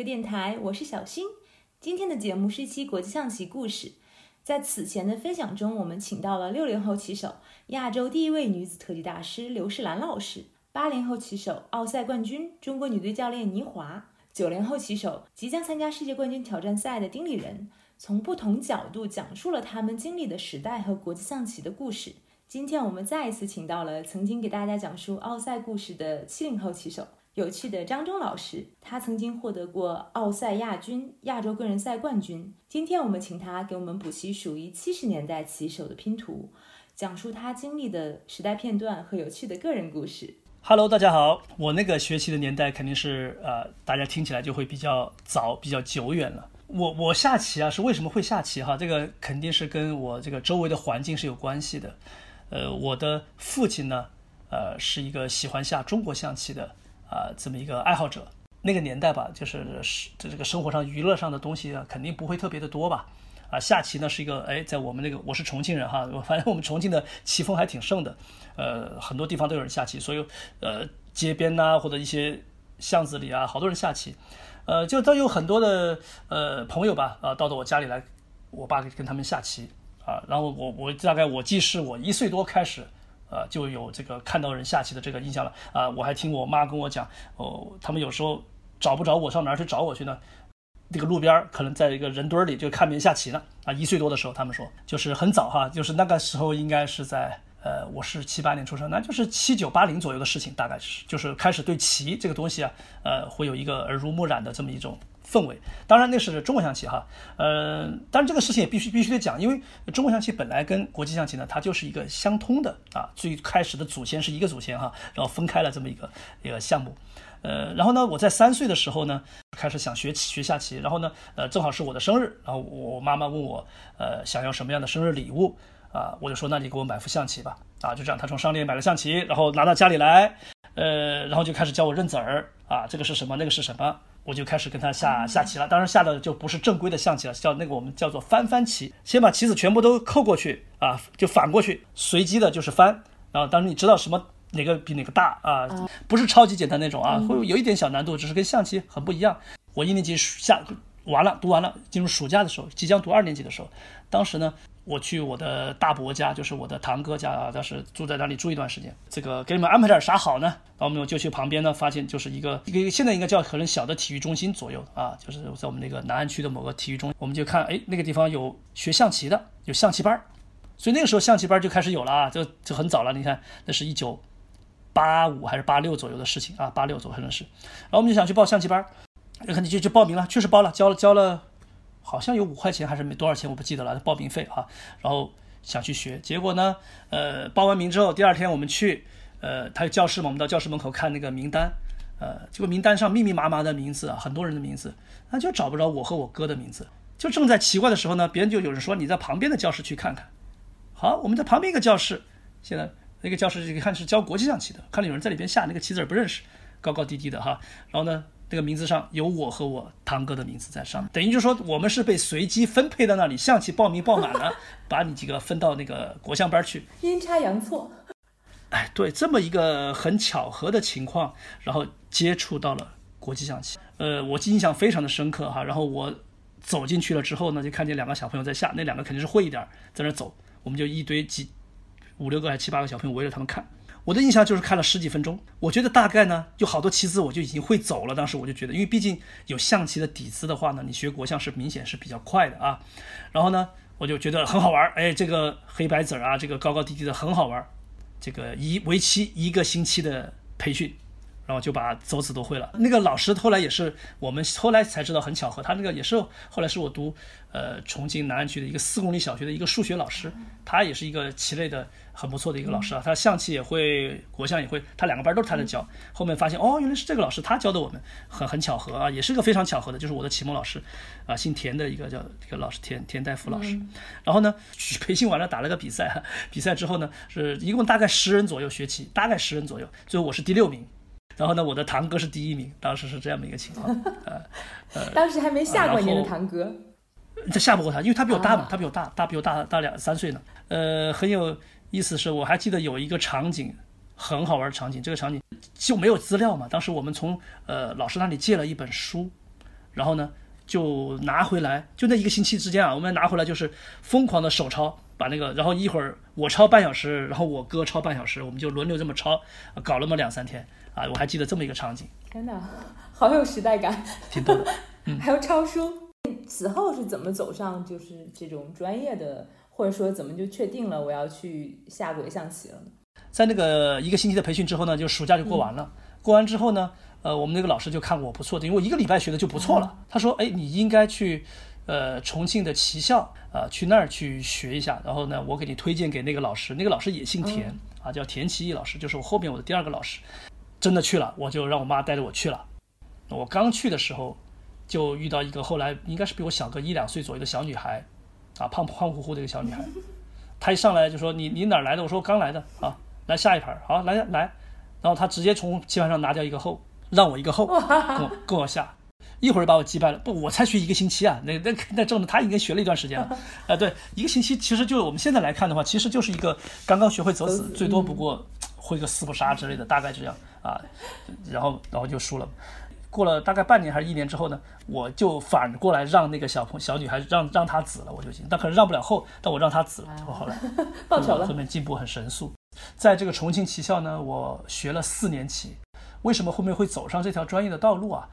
个电台，我是小新。今天的节目是一期国际象棋故事。在此前的分享中，我们请到了六零后棋手、亚洲第一位女子特级大师刘诗兰老师，八零后棋手、奥赛冠军、中国女队教练倪华，九零后棋手、即将参加世界冠军挑战赛的丁立人，从不同角度讲述了他们经历的时代和国际象棋的故事。今天我们再一次请到了曾经给大家讲述奥赛故事的七零后棋手。有趣的张忠老师，他曾经获得过奥赛亚军、亚洲个人赛冠军。今天我们请他给我们补习属于七十年代棋手的拼图，讲述他经历的时代片段和有趣的个人故事。Hello，大家好，我那个学习的年代肯定是呃，大家听起来就会比较早、比较久远了。我我下棋啊，是为什么会下棋哈？这个肯定是跟我这个周围的环境是有关系的。呃，我的父亲呢，呃，是一个喜欢下中国象棋的。啊，这么一个爱好者，那个年代吧，就是是这个生活上娱乐上的东西啊，肯定不会特别的多吧。啊，下棋呢是一个，哎，在我们那个我是重庆人哈，我反正我们重庆的棋风还挺盛的，呃，很多地方都有人下棋，所以呃，街边呐或者一些巷子里啊，好多人下棋，呃，就都有很多的呃朋友吧，啊，到到我家里来，我爸跟他们下棋啊，然后我我大概我记事，我一岁多开始。呃，就有这个看到人下棋的这个印象了啊！我还听我妈跟我讲，哦，他们有时候找不着我，上哪儿去找我去呢？那个路边儿可能在一个人堆儿里就看别人下棋呢。啊，一岁多的时候，他们说就是很早哈，就是那个时候应该是在呃，我是七八年出生，那就是七九八零左右的事情，大概是就是开始对棋这个东西啊，呃，会有一个耳濡目染的这么一种。氛围，当然那是中国象棋哈，呃，当然这个事情也必须必须得讲，因为中国象棋本来跟国际象棋呢，它就是一个相通的啊，最开始的祖先是一个祖先哈，然后分开了这么一个一个项目，呃，然后呢，我在三岁的时候呢，开始想学学下棋，然后呢，呃，正好是我的生日，然后我妈妈问我，呃，想要什么样的生日礼物啊，我就说那你给我买副象棋吧，啊，就这样，他从商店买了象棋，然后拿到家里来，呃，然后就开始教我认子儿啊，这个是什么，那个是什么。我就开始跟他下下棋了，当然下的就不是正规的象棋了，叫那个我们叫做翻翻棋，先把棋子全部都扣过去啊，就反过去，随机的就是翻。然后当时你知道什么哪个比哪个大啊，不是超级简单那种啊，会有一点小难度，只是跟象棋很不一样。我一年级下完了，读完了，进入暑假的时候，即将读二年级的时候，当时呢。我去我的大伯家，就是我的堂哥家啊，当时住在那里住一段时间。这个给你们安排点啥好呢？然后我们就去旁边呢，发现就是一个一个现在应该叫可能小的体育中心左右啊，就是在我们那个南岸区的某个体育中，我们就看哎那个地方有学象棋的，有象棋班儿，所以那个时候象棋班就开始有了啊，就就很早了。你看那是一九八五还是八六左右的事情啊，八六左右可能是。然后我们就想去报象棋班儿，那肯定就就报名了，确实报了，交了交了。好像有五块钱还是没多少钱，我不记得了。报名费啊，然后想去学，结果呢，呃，报完名之后，第二天我们去，呃，他有教室嘛，我们到教室门口看那个名单，呃，结果名单上密密麻麻的名字啊，很多人的名字，那就找不着我和我哥的名字。就正在奇怪的时候呢，别人就有人说你在旁边的教室去看看。好，我们在旁边一个教室，现在那个教室一看是教国际象棋的，看到有人在里边下那个棋子儿不认识，高高低低的哈，然后呢。这个名字上有我和我堂哥的名字在上面，等于就是说我们是被随机分配到那里，象棋报名报满了，把你几个分到那个国象班去，阴差阳错。哎，对，这么一个很巧合的情况，然后接触到了国际象棋，呃，我印象非常的深刻哈。然后我走进去了之后呢，就看见两个小朋友在下，那两个肯定是会一点，在那走，我们就一堆几五六个还七八个小朋友围着他们看。我的印象就是看了十几分钟，我觉得大概呢就好多棋子我就已经会走了。当时我就觉得，因为毕竟有象棋的底子的话呢，你学国象是明显是比较快的啊。然后呢，我就觉得很好玩儿，哎，这个黑白子儿啊，这个高高低低的很好玩儿。这个一为期一个星期的培训。然后就把走子都会了。那个老师后来也是我们后来才知道，很巧合，他那个也是后来是我读呃重庆南岸区的一个四公里小学的一个数学老师，他也是一个棋类的很不错的一个老师啊。他象棋也会，国象也会，他两个班都是他在教。后面发现哦，原来是这个老师他教的我们，很很巧合啊，也是个非常巧合的，就是我的启蒙老师啊，姓田的一个叫一个老师田田代夫老师。然后呢，培训完了打了个比赛，比赛之后呢，是一共大概十人左右学棋，大概十人左右，最后我是第六名。然后呢，我的堂哥是第一名，当时是这样的一个情况。呃，呃，当时还没下过您的堂哥，这下不过他，因为他比我大嘛，他比我大，大比我大大两三岁呢。呃，很有意思是，我还记得有一个场景，很好玩的场景。这个场景就没有资料嘛，当时我们从呃老师那里借了一本书，然后呢就拿回来，就那一个星期之间啊，我们拿回来就是疯狂的手抄，把那个，然后一会儿我抄半小时，然后我哥抄半小时，我们就轮流这么抄，搞了么两三天啊，我还记得这么一个场景，天哪，好有时代感，挺逗的。还有抄书，此后是怎么走上就是这种专业的，或者说怎么就确定了我要去下轨象棋了呢？在那个一个星期的培训之后呢，就暑假就过完了。过完之后呢，呃，我们那个老师就看我不错的，因为我一个礼拜学的就不错了。他说：“哎，你应该去，呃，重庆的棋校啊，去那儿去学一下。然后呢，我给你推荐给那个老师，那个老师也姓田啊，叫田奇义老师，就是我后面我的第二个老师。真的去了，我就让我妈带着我去了。我刚去的时候，就遇到一个后来应该是比我小个一两岁左右的小女孩，啊，胖胖乎乎的一个小女孩。她一上来就说：你你哪儿来的？我说我刚来的啊，来下一盘，好来来。”然后她直接从棋盘上拿掉一个后，让我一个后，跟我跟我下，一会儿把我击败了。不，我才学一个星期啊，那那那证明他应该学了一段时间了。啊，对，一个星期其实就我们现在来看的话，其实就是一个刚刚学会走子，最多不过会个四不杀之类的，大概这样啊。然后然后就输了。过了大概半年还是一年之后呢，我就反过来让那个小朋小女孩让让她子了，我就行。但可能让不了后，但我让她子了，后来报仇了，后面进步很神速。在这个重庆棋校呢，我学了四年棋。为什么后面会走上这条专业的道路啊？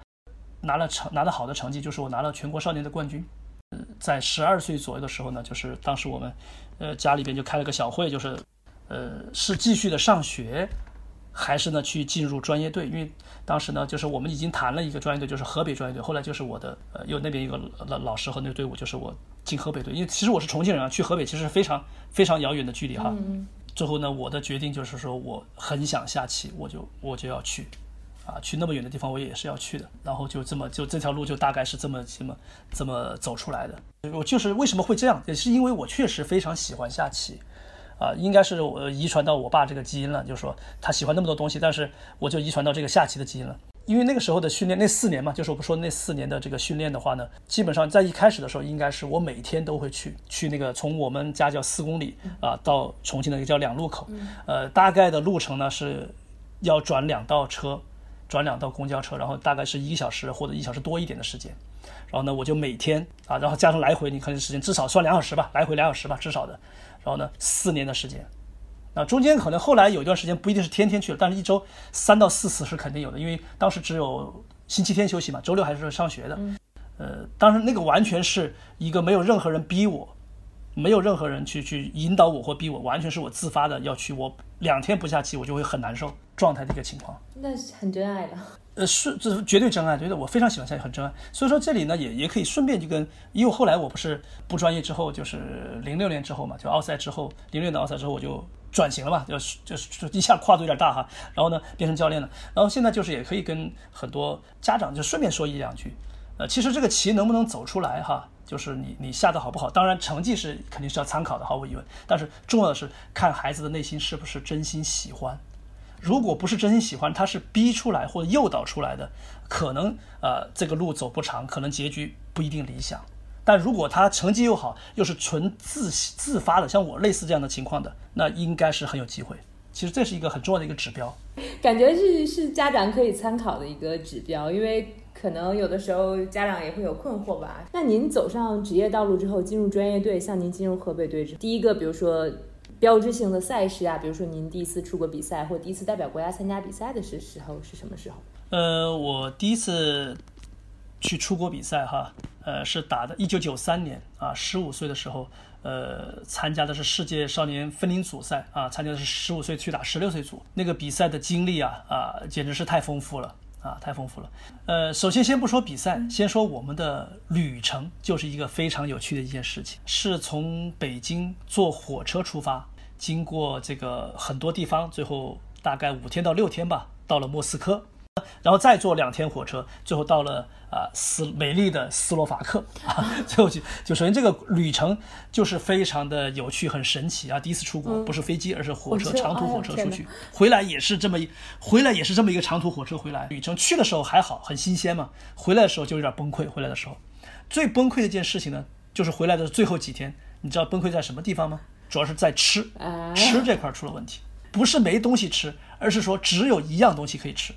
拿了成拿了好的成绩，就是我拿了全国少年的冠军。在十二岁左右的时候呢，就是当时我们，呃，家里边就开了个小会，就是，呃，是继续的上学，还是呢去进入专业队？因为当时呢，就是我们已经谈了一个专业队，就是河北专业队。后来就是我的，呃，有那边一个老老师和那个队伍，就是我进河北队。因为其实我是重庆人啊，去河北其实非常非常遥远的距离哈。最后呢，我的决定就是说，我很想下棋，我就我就要去，啊，去那么远的地方，我也是要去的。然后就这么就这条路就大概是这么这么这么走出来的。我就是为什么会这样，也是因为我确实非常喜欢下棋，啊，应该是我遗传到我爸这个基因了，就是说他喜欢那么多东西，但是我就遗传到这个下棋的基因了。因为那个时候的训练，那四年嘛，就是我不说那四年的这个训练的话呢，基本上在一开始的时候，应该是我每天都会去去那个从我们家叫四公里啊到重庆的一个叫两路口，呃，大概的路程呢是要转两道车，转两道公交车，然后大概是一个小时或者一小时多一点的时间，然后呢我就每天啊，然后加上来回，你可能时间至少算两小时吧，来回两小时吧，至少的，然后呢四年的时间。那，中间可能后来有一段时间不一定是天天去了，但是一周三到四次是肯定有的，因为当时只有星期天休息嘛，周六还是上学的。呃，当时那个完全是一个没有任何人逼我，没有任何人去去引导我或逼我，完全是我自发的要去。我两天不下棋，我就会很难受状态的一个情况。那是很真爱的。呃，是这是绝对真爱，觉得我非常喜欢下棋，很真爱。所以说这里呢也也可以顺便就跟，因为后来我不是不专业之后，就是零六年之后嘛，就奥赛之后，零六年的奥赛之后我就。转型了嘛，就是就是一下跨度有点大哈，然后呢变成教练了，然后现在就是也可以跟很多家长就顺便说一两句，呃，其实这个棋能不能走出来哈，就是你你下的好不好，当然成绩是肯定是要参考的，毫无疑问，但是重要的是看孩子的内心是不是真心喜欢，如果不是真心喜欢，他是逼出来或者诱导出来的，可能呃这个路走不长，可能结局不一定理想。但如果他成绩又好，又是纯自自发的，像我类似这样的情况的，那应该是很有机会。其实这是一个很重要的一个指标，感觉是是家长可以参考的一个指标，因为可能有的时候家长也会有困惑吧。那您走上职业道路之后，进入专业队，像您进入河北队第一个，比如说标志性的赛事啊，比如说您第一次出国比赛或第一次代表国家参加比赛的时时候是什么时候？呃，我第一次去出国比赛哈。呃，是打的，一九九三年啊，十五岁的时候，呃，参加的是世界少年分龄组赛啊，参加的是十五岁去打十六岁组，那个比赛的经历啊啊，简直是太丰富了啊，太丰富了。呃，首先先不说比赛，先说我们的旅程，就是一个非常有趣的一件事情，是从北京坐火车出发，经过这个很多地方，最后大概五天到六天吧，到了莫斯科。然后再坐两天火车，最后到了啊斯美丽的斯洛伐克啊，最后就就首先这个旅程就是非常的有趣，很神奇啊！第一次出国不是飞机，而是火车，长途火车出去，回来也是这么一回来也是这么一个长途火车回来旅程。去的时候还好，很新鲜嘛，回来的时候就有点崩溃。回来的时候，最崩溃的一件事情呢，就是回来的最后几天，你知道崩溃在什么地方吗？主要是在吃，吃这块出了问题，不是没东西吃，而是说只有一样东西可以吃。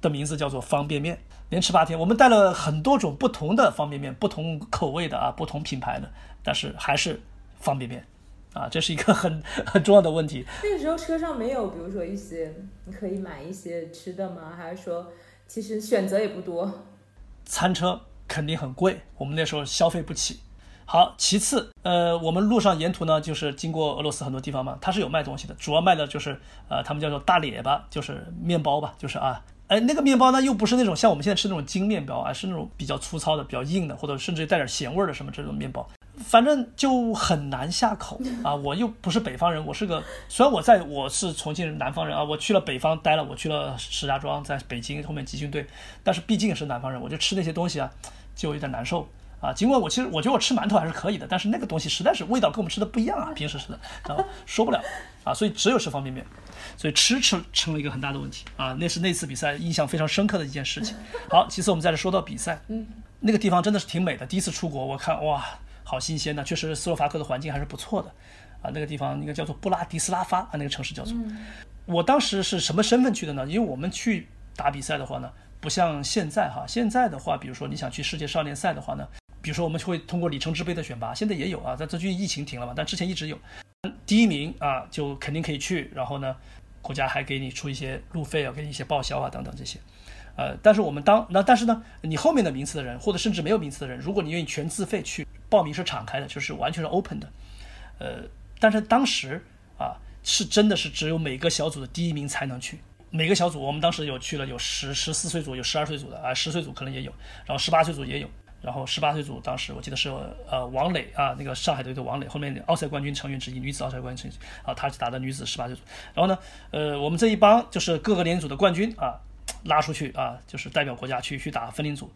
的名字叫做方便面，连吃八天。我们带了很多种不同的方便面，不同口味的啊，不同品牌的，但是还是方便面，啊，这是一个 很很重要的问题。那个时候车上没有，比如说一些你可以买一些吃的吗？还是说其实选择也不多？餐车肯定很贵，我们那时候消费不起。好，其次，呃，我们路上沿途呢，就是经过俄罗斯很多地方嘛，它是有卖东西的，主要卖的就是呃，他们叫做大列巴，就是面包吧，就是啊，哎，那个面包呢，又不是那种像我们现在吃那种精面包啊，是那种比较粗糙的、比较硬的，或者甚至带点咸味的什么这种面包，反正就很难下口 啊。我又不是北方人，我是个虽然我在我是重庆人、南方人啊，我去了北方待了，我去了石家庄，在北京后面集训队，但是毕竟是南方人，我就吃那些东西啊，就有点难受。啊，尽管我其实我觉得我吃馒头还是可以的，但是那个东西实在是味道跟我们吃的不一样啊，平时吃的，然后受不了啊，所以只有吃方便面，所以吃吃成了一个很大的问题啊，那是那次比赛印象非常深刻的一件事情。好，其次我们再来说到比赛，嗯，那个地方真的是挺美的，第一次出国，我看哇，好新鲜呐，确实斯洛伐克的环境还是不错的啊，那个地方应该叫做布拉迪斯拉发啊，那个城市叫做。我当时是什么身份去的呢？因为我们去打比赛的话呢，不像现在哈，现在的话，比如说你想去世界少年赛的话呢。比如说，我们会通过里程碑的选拔，现在也有啊，在最近疫情停了嘛，但之前一直有。第一名啊，就肯定可以去，然后呢，国家还给你出一些路费啊，给你一些报销啊等等这些。呃，但是我们当那但是呢，你后面的名次的人，或者甚至没有名次的人，如果你愿意全自费去报名，是敞开的，就是完全是 open 的。呃，但是当时啊，是真的是只有每个小组的第一名才能去。每个小组，我们当时有去了有十十四岁组，有十二岁组的啊，十岁组可能也有，然后十八岁组也有。然后十八岁组当时我记得是呃王磊啊，那个上海队的王磊，后面奥赛冠军成员之一，女子奥赛冠军成员啊，他是打的女子十八岁组。然后呢，呃，我们这一帮就是各个年龄组的冠军啊，拉出去啊，就是代表国家去去打分龄组，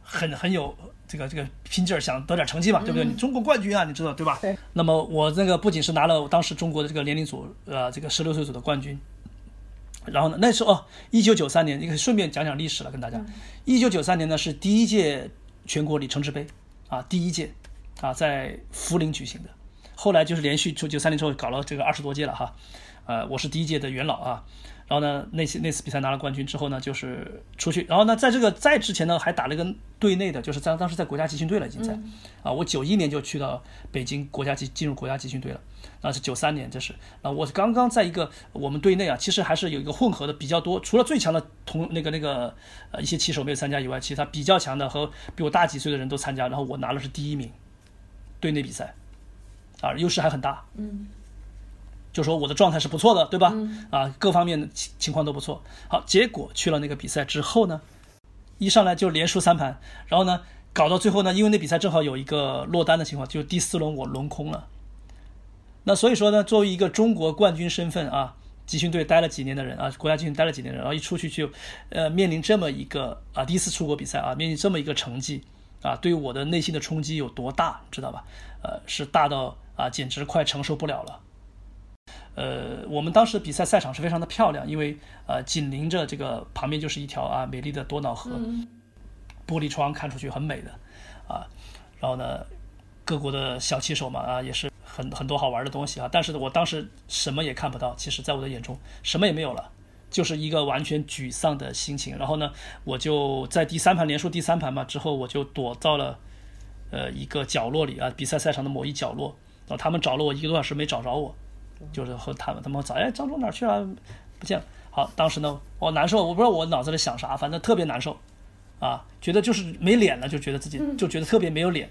很很有这个这个拼劲儿，想得点成绩嘛，对不对？你中国冠军啊，你知道对吧？对。那么我那个不仅是拿了当时中国的这个年龄组呃这个十六岁组的冠军，然后呢，那时候哦，一九九三年，你可以顺便讲讲历史了，跟大家。一九九三年呢是第一届。全国里程碑，啊，第一届，啊，在涪陵举行的，后来就是连续出九三年之后搞了这个二十多届了哈，呃，我是第一届的元老啊，然后呢，那次那次比赛拿了冠军之后呢，就是出去，然后呢，在这个在之前呢，还打了一个队内的，就是在当时在国家集训队了已经在，啊，我九一年就去到北京国家集进入国家集训队了。那是九三年，这是啊，我刚刚在一个我们队内啊，其实还是有一个混合的比较多，除了最强的同那个那个呃一些棋手没有参加以外，其他比较强的和比我大几岁的人都参加，然后我拿了是第一名，队内比赛，啊，优势还很大，嗯，就说我的状态是不错的，对吧？啊，各方面的情情况都不错。好，结果去了那个比赛之后呢，一上来就连输三盘，然后呢，搞到最后呢，因为那比赛正好有一个落单的情况，就第四轮我轮空了。那所以说呢，作为一个中国冠军身份啊，集训队待了几年的人啊，国家集训待了几年的人，然后一出去就，呃，面临这么一个啊，第一次出国比赛啊，面临这么一个成绩啊，对我的内心的冲击有多大，知道吧？呃，是大到啊，简直快承受不了了。呃，我们当时比赛赛场是非常的漂亮，因为呃，紧邻着这个旁边就是一条啊美丽的多瑙河，玻璃窗看出去很美的啊，然后呢，各国的小骑手嘛啊也是。很很多好玩的东西啊，但是我当时什么也看不到，其实在我的眼中什么也没有了，就是一个完全沮丧的心情。然后呢，我就在第三盘连输第三盘嘛之后，我就躲到了呃一个角落里啊，比赛赛场的某一角落。然后他们找了我一个多小时没找着我，就是和他们他们找，哎，张总哪去了？不见了。好，当时呢我难受，我不知道我脑子里想啥，反正特别难受啊，觉得就是没脸了，就觉得自己就觉得特别没有脸。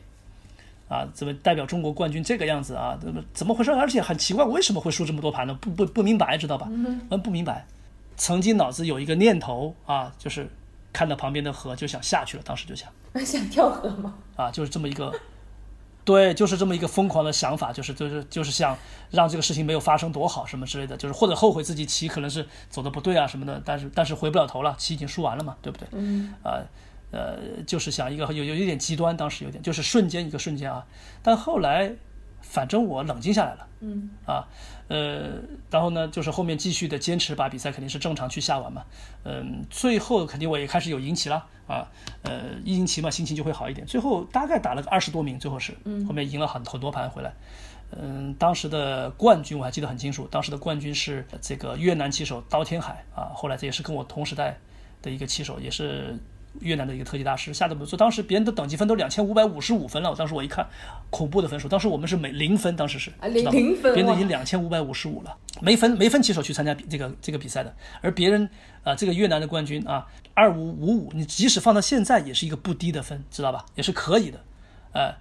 啊，怎么代表中国冠军这个样子啊？怎么怎么回事？而且很奇怪，为什么会输这么多盘呢？不不不明白，知道吧？嗯，不明白。曾经脑子有一个念头啊，就是看到旁边的河就想下去了，当时就想 想跳河吗？啊，就是这么一个，对，就是这么一个疯狂的想法，就是就是就是想让这个事情没有发生多好什么之类的，就是或者后悔自己棋可能是走的不对啊什么的，但是但是回不了头了，棋已经输完了嘛，对不对？嗯，啊。呃，就是想一个有有有点极端，当时有点就是瞬间一个瞬间啊，但后来反正我冷静下来了，嗯。啊，呃，然后呢，就是后面继续的坚持把比赛肯定是正常去下完嘛，嗯，最后肯定我也开始有赢棋了啊，呃，一赢棋嘛心情就会好一点，最后大概打了个二十多名，最后是，后面赢了很很多盘回来，嗯，当时的冠军我还记得很清楚，当时的冠军是这个越南棋手刀天海啊，后来这也是跟我同时代。的一个棋手，也是越南的一个特级大师，吓得不说。当时别人的等级分都两千五百五十五分了，我当时我一看，恐怖的分数。当时我们是每零分，当时是啊零零分别人已经两千五百五十五了，没分没分棋手去参加比这个这个比赛的，而别人啊、这个越南的冠军啊二五五五，你即使放到现在也是一个不低的分，知道吧？也是可以的，呃、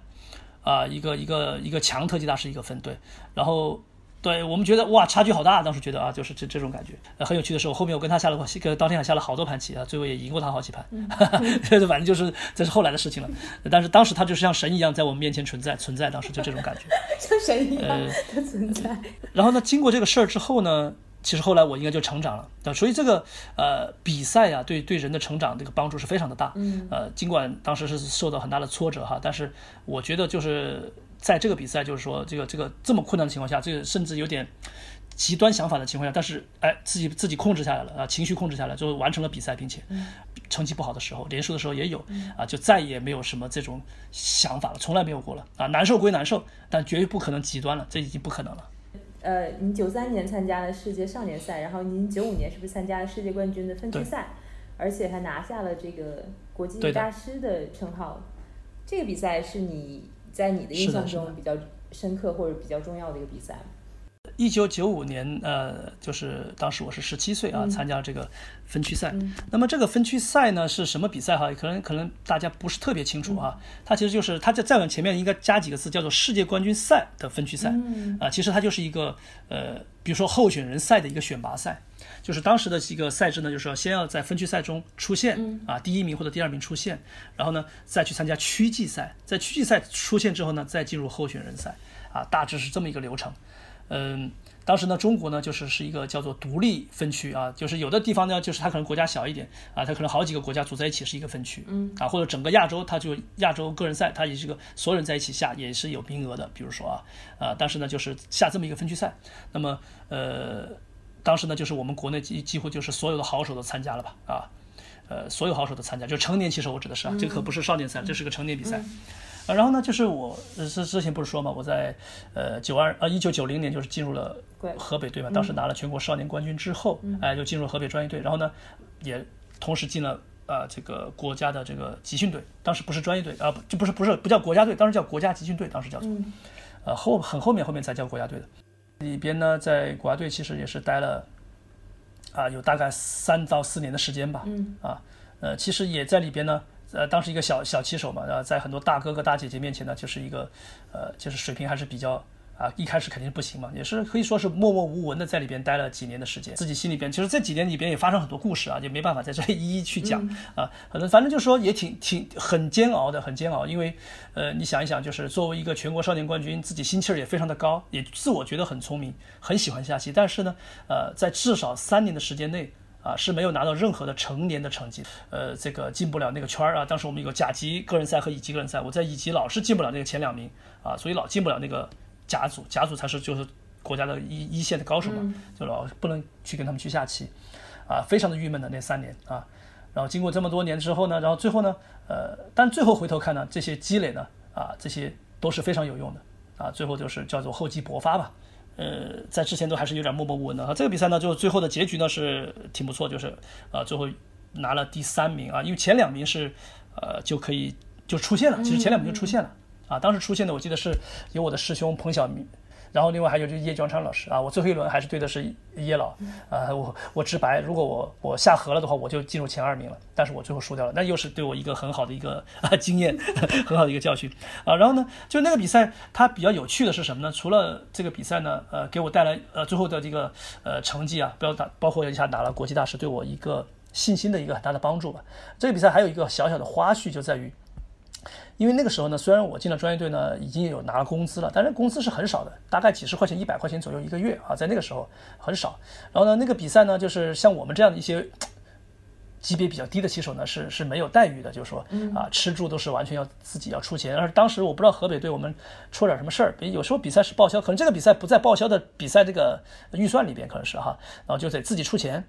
啊、一个一个一个强特级大师一个分对，然后对我们觉得哇差距好大，当时觉得啊就是这这种感觉，呃很有趣的是我后面我跟他下了跟当天还下了好多盘棋啊，最后也赢过他好几盘，这反正就是这是后来的事情了，但是当时他就是像神一样在我们面前存在存在，当时就这种感觉。像神一样呃的存在。然后呢，经过这个事儿之后呢，其实后来我应该就成长了，啊，所以这个呃比赛啊，对对人的成长这个帮助是非常的大。嗯，呃，尽管当时是受到很大的挫折哈，但是我觉得就是在这个比赛，就是说这个这个这么困难的情况下，这个甚至有点。极端想法的情况下，但是哎，自己自己控制下来了啊，情绪控制下来，就完成了比赛，并且成绩不好的时候，连输的时候也有啊，就再也没有什么这种想法了，从来没有过了啊。难受归难受，但绝对不可能极端了，这已经不可能了。呃，你九三年参加了世界少年赛，然后您九五年是不是参加了世界冠军的分区赛，而且还拿下了这个国际大师的称号？这个比赛是你在你的印象中比较深刻或者比较重要的一个比赛吗？一九九五年，呃，就是当时我是十七岁啊，参加了这个分区赛。那么这个分区赛呢是什么比赛哈？可能可能大家不是特别清楚啊。它其实就是它在再往前面应该加几个字，叫做世界冠军赛的分区赛。啊，其实它就是一个呃，比如说候选人赛的一个选拔赛。就是当时的几个赛制呢，就是说先要在分区赛中出现啊，第一名或者第二名出现，然后呢再去参加区际赛，在区际赛出现之后呢，再进入候选人赛啊，大致是这么一个流程。嗯，当时呢，中国呢就是是一个叫做独立分区啊，就是有的地方呢，就是它可能国家小一点啊，它可能好几个国家组在一起是一个分区，嗯，啊，或者整个亚洲它就亚洲个人赛，它也是个所有人在一起下也是有名额的，比如说啊，啊，但是呢就是下这么一个分区赛，那么呃，当时呢就是我们国内几几乎就是所有的好手都参加了吧，啊，呃，所有好手都参加，就成年棋手我指的是啊，这可不是少年赛，这是个成年比赛。啊，然后呢，就是我呃之之前不是说嘛，我在呃九二呃一九九零年就是进入了河北队嘛，当时拿了全国少年冠军之后，哎、就进入了河北专业队，然后呢，也同时进了呃这个国家的这个集训队，当时不是专业队啊，不就不是不是不叫国家队，当时叫国家集训队，当时叫做，呃后很后面后面才叫国家队的。里边呢，在国家队其实也是待了啊有大概三到四年的时间吧，嗯啊呃其实也在里边呢。呃，当时一个小小棋手嘛，呃，在很多大哥哥大姐姐面前呢，就是一个，呃，就是水平还是比较啊，一开始肯定是不行嘛，也是可以说是默默无闻的在里边待了几年的时间，自己心里边，其实这几年里边也发生很多故事啊，也没办法在这里一一去讲、啊，反正反正就说也挺挺很煎熬的，很煎熬，因为呃，你想一想，就是作为一个全国少年冠军，自己心气儿也非常的高，也自我觉得很聪明，很喜欢下棋，但是呢，呃，在至少三年的时间内。啊，是没有拿到任何的成年的成绩，呃，这个进不了那个圈儿啊。当时我们有个甲级个人赛和乙级个人赛，我在乙级老是进不了那个前两名啊，所以老进不了那个甲组，甲组才是就是国家的一一线的高手嘛，就老不能去跟他们去下棋，啊，非常的郁闷的那三年啊。然后经过这么多年之后呢，然后最后呢，呃，但最后回头看呢，这些积累呢，啊，这些都是非常有用的啊，最后就是叫做厚积薄发吧。呃，在之前都还是有点默默无闻的啊。这个比赛呢，就最后的结局呢是挺不错，就是啊，最后拿了第三名啊，因为前两名是呃就可以就出现了，其实前两名就出现了啊。当时出现的我记得是有我的师兄彭晓明。然后另外还有就是叶庄昌老师啊，我最后一轮还是对的是叶老，啊，我我直白，如果我我下河了的话，我就进入前二名了，但是我最后输掉了，那又是对我一个很好的一个啊经验，很好的一个教训啊。然后呢，就那个比赛它比较有趣的是什么呢？除了这个比赛呢，呃，给我带来呃最后的这个呃成绩啊，不要打，包括一下拿了国际大师，对我一个信心的一个很大的帮助吧。这个比赛还有一个小小的花絮，就在于。因为那个时候呢，虽然我进了专业队呢，已经有拿了工资了，但是工资是很少的，大概几十块钱、一百块钱左右一个月啊，在那个时候很少。然后呢，那个比赛呢，就是像我们这样的一些 级别比较低的棋手呢，是是没有待遇的，就是说啊，吃住都是完全要自己要出钱。而当时我不知道河北队我们出了点什么事儿，有时候比赛是报销，可能这个比赛不在报销的比赛这个预算里边，可能是哈，然后就得自己出钱。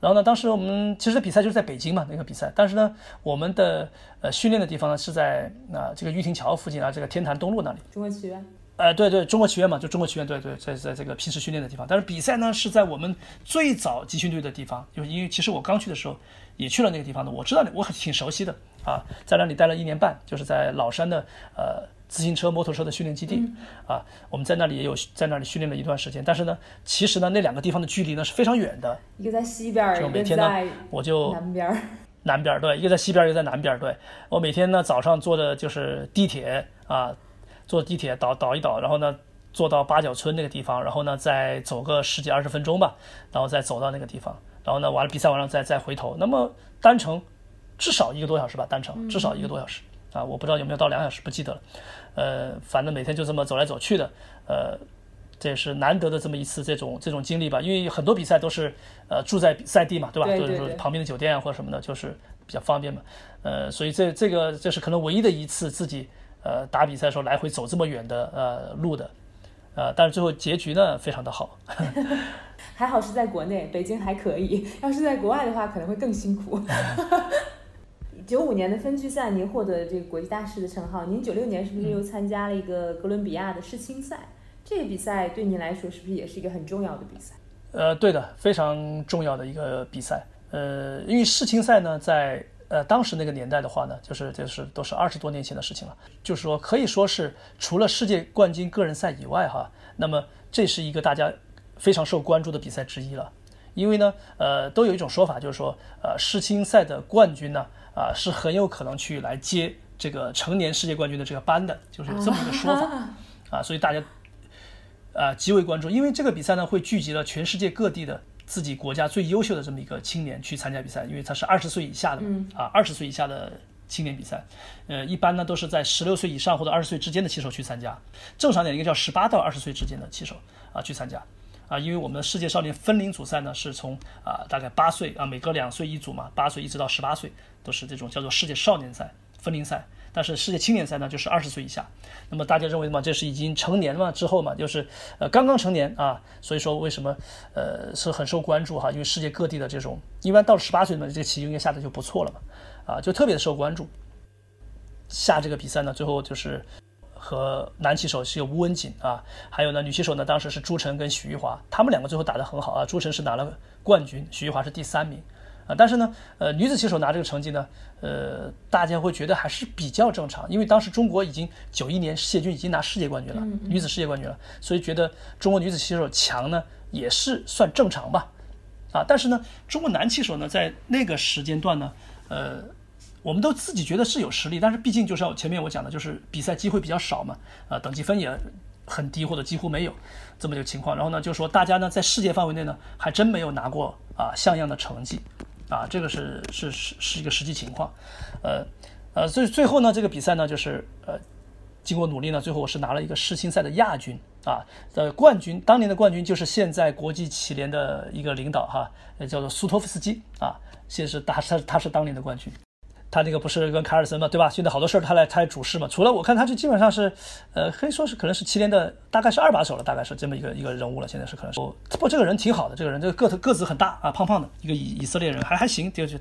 然后呢，当时我们其实比赛就是在北京嘛，那个比赛，但是呢，我们的呃训练的地方呢是在啊、这个玉亭桥附近啊，这个天坛东路那里。中国棋院，呃，对对，中国棋院嘛，就中国棋院，对对，在在这个平时训练的地方。但是比赛呢是在我们最早集训队的地方，就是因为其实我刚去的时候也去了那个地方的，我知道我很挺熟悉的啊，在那里待了一年半，就是在老山的呃自行车、摩托车的训练基地啊，我们在那里也有在那里训练了一段时间。但是呢，其实呢那两个地方的距离呢是非常远的，一个在西边，就每天呢我就南边，南边对，一个在西边，一个在南边，对我每天呢早上坐的就是地铁啊。坐地铁倒倒一倒，然后呢，坐到八角村那个地方，然后呢，再走个十几二十分钟吧，然后再走到那个地方，然后呢，完了比赛完了再再回头。那么单程至少一个多小时吧，单程至少一个多小时啊，我不知道有没有到两小时，不记得了。呃，反正每天就这么走来走去的，呃，这也是难得的这么一次这种这种经历吧。因为很多比赛都是呃住在赛地嘛，对吧？就是说旁边的酒店啊或者什么的，就是比较方便嘛。呃，所以这这个这是可能唯一的一次自己。呃，打比赛的时候来回走这么远的呃路的，呃，但是最后结局呢非常的好，还好是在国内，北京还可以，要是在国外的话可能会更辛苦。九五年的分区赛您获得这个国际大师的称号，您九六年是不是又参加了一个哥伦比亚的世青赛？这个比赛对您来说是不是也是一个很重要的比赛？呃，对的，非常重要的一个比赛。呃，因为世青赛呢在。呃，当时那个年代的话呢，就是就是都是二十多年前的事情了。就是说，可以说是除了世界冠军个人赛以外，哈，那么这是一个大家非常受关注的比赛之一了。因为呢，呃，都有一种说法，就是说，呃，世青赛的冠军呢，是很有可能去来接这个成年世界冠军的这个班的，就是有这么一个说法啊。所以大家啊极为关注，因为这个比赛呢会聚集了全世界各地的。自己国家最优秀的这么一个青年去参加比赛，因为他是二十岁以下的啊，二十岁以下的青年比赛，呃，一般呢都是在十六岁以上或者二十岁之间的棋手去参加，正常点应该叫十八到二十岁之间的棋手啊去参加啊，因为我们的世界少年分龄组赛呢是从啊大概八岁啊每隔两岁一组嘛，八岁一直到十八岁都是这种叫做世界少年赛分龄赛。但是世界青年赛呢，就是二十岁以下。那么大家认为嘛，这是已经成年嘛之后嘛，就是呃刚刚成年啊。所以说为什么呃是很受关注哈？因为世界各地的这种，一般到了十八岁嘛，这个棋应该下的就不错了嘛，啊，就特别的受关注。下这个比赛呢，最后就是和男棋手是有吴文锦啊，还有呢女棋手呢，当时是朱晨跟许玉华，他们两个最后打得很好啊。朱晨是拿了冠军，许玉华是第三名。啊，但是呢，呃，女子棋手拿这个成绩呢，呃，大家会觉得还是比较正常，因为当时中国已经九一年谢军已经拿世界冠军了，女子世界冠军了，所以觉得中国女子棋手强呢也是算正常吧，啊，但是呢，中国男棋手呢在那个时间段呢，呃，我们都自己觉得是有实力，但是毕竟就是要前面我讲的，就是比赛机会比较少嘛，啊，等级分也很低或者几乎没有这么一个情况，然后呢，就说大家呢在世界范围内呢还真没有拿过啊像样的成绩。啊，这个是是是是一个实际情况，呃呃，最最后呢，这个比赛呢，就是呃，经过努力呢，最后我是拿了一个世青赛的亚军啊，的冠军，当年的冠军就是现在国际棋联的一个领导哈，叫做苏托夫斯基啊，现在是他他他是当年的冠军。他那个不是跟卡尔森嘛，对吧？现在好多事儿他来他来主事嘛。除了我看，他就基本上是，呃，可以说是可能是七连的大概是二把手了，大概是这么一个一个人物了。现在是可能是。不过这个人挺好的，这个人这个个头个子很大啊，胖胖的一个以以色列人，还还行。就就，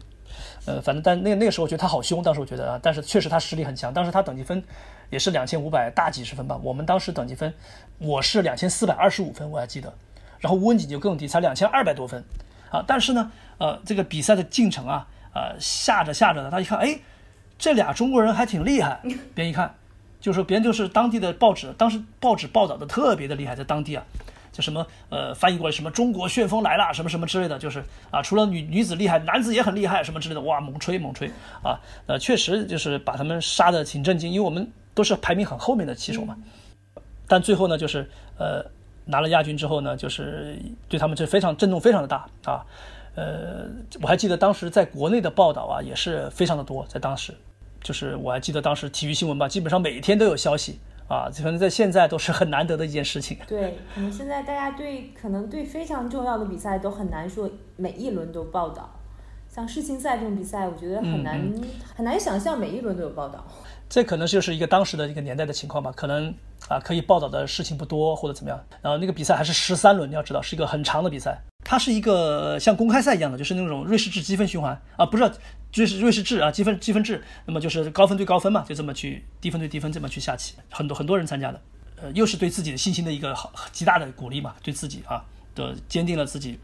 呃，反正但那那个时候我觉得他好凶，当时我觉得啊，但是确实他实力很强。当时他等级分也是两千五百大几十分吧。我们当时等级分我是两千四百二十五分，我还记得。然后吴文锦就更低，才两千二百多分啊。但是呢，呃，这个比赛的进程啊。呃，吓着吓着的，他一看，哎，这俩中国人还挺厉害。别人一看，就说别人就是当地的报纸，当时报纸报道的特别的厉害，在当地啊，就什么呃翻译过来什么中国旋风来了，什么什么之类的，就是啊，除了女女子厉害，男子也很厉害，什么之类的，哇，猛吹猛吹啊，呃，确实就是把他们杀的挺震惊，因为我们都是排名很后面的棋手嘛。但最后呢，就是呃拿了亚军之后呢，就是对他们这非常震动非常的大啊。呃，我还记得当时在国内的报道啊，也是非常的多。在当时，就是我还记得当时体育新闻吧，基本上每天都有消息啊，可能在现在都是很难得的一件事情。对，可能现在大家对可能对非常重要的比赛都很难说每一轮都报道。像世青赛这种比赛，我觉得很难很难想象每一轮都有报道。这可能就是一个当时的一个年代的情况吧，可能啊可以报道的事情不多或者怎么样。然后那个比赛还是十三轮，你要知道是一个很长的比赛。它是一个像公开赛一样的，就是那种瑞士制积分循环啊，不是瑞士瑞士制啊，积分积分制。那么就是高分对高分嘛，就这么去低分对低分这么去下棋，很多很多人参加的。呃，又是对自己的信心的一个好极大的鼓励嘛，对自己啊的坚定了自己，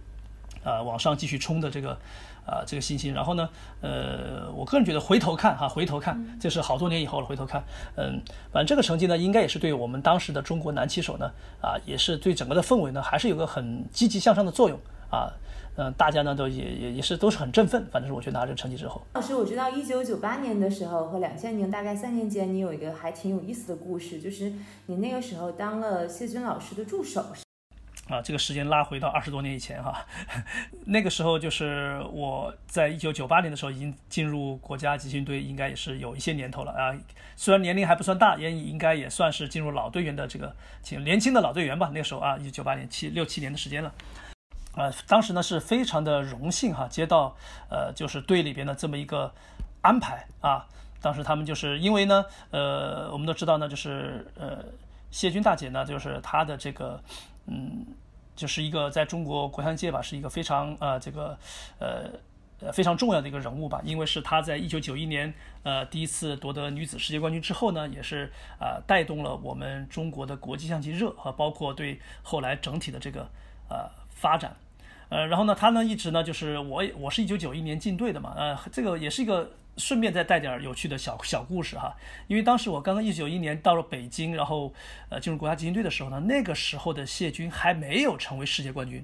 呃，往上继续冲的这个啊这个信心。然后呢，呃，我个人觉得回头看哈，回头看，这是好多年以后了，回头看，嗯，反正这个成绩呢，应该也是对我们当时的中国男棋手呢，啊，也是对整个的氛围呢，还是有个很积极向上的作用啊。嗯，大家呢都也也也是都是很振奋，反正是我觉得拿这个成绩之后。老师，我知道一九九八年的时候和两千年大概三年间，你有一个还挺有意思的故事，就是你那个时候当了谢军老师的助手。啊，这个时间拉回到二十多年以前哈，那个时候就是我在一九九八年的时候已经进入国家集训队，应该也是有一些年头了啊。虽然年龄还不算大，也应该也算是进入老队员的这个年轻的老队员吧。那个时候啊，一九九八年七六七年的时间了。啊，当时呢是非常的荣幸哈，接到呃就是队里边的这么一个安排啊。当时他们就是因为呢，呃，我们都知道呢，就是呃谢军大姐呢，就是她的这个嗯，就是一个在中国国象界吧，是一个非常呃这个呃呃非常重要的一个人物吧。因为是她在一九九一年呃第一次夺得女子世界冠军之后呢，也是啊带动了我们中国的国际象棋热和包括对后来整体的这个呃发展。呃，然后呢，他呢一直呢就是我，我是一九九一年进队的嘛，呃，这个也是一个顺便再带点有趣的小小故事哈，因为当时我刚刚一九九一年到了北京，然后呃进入国家集训队的时候呢，那个时候的谢军还没有成为世界冠军，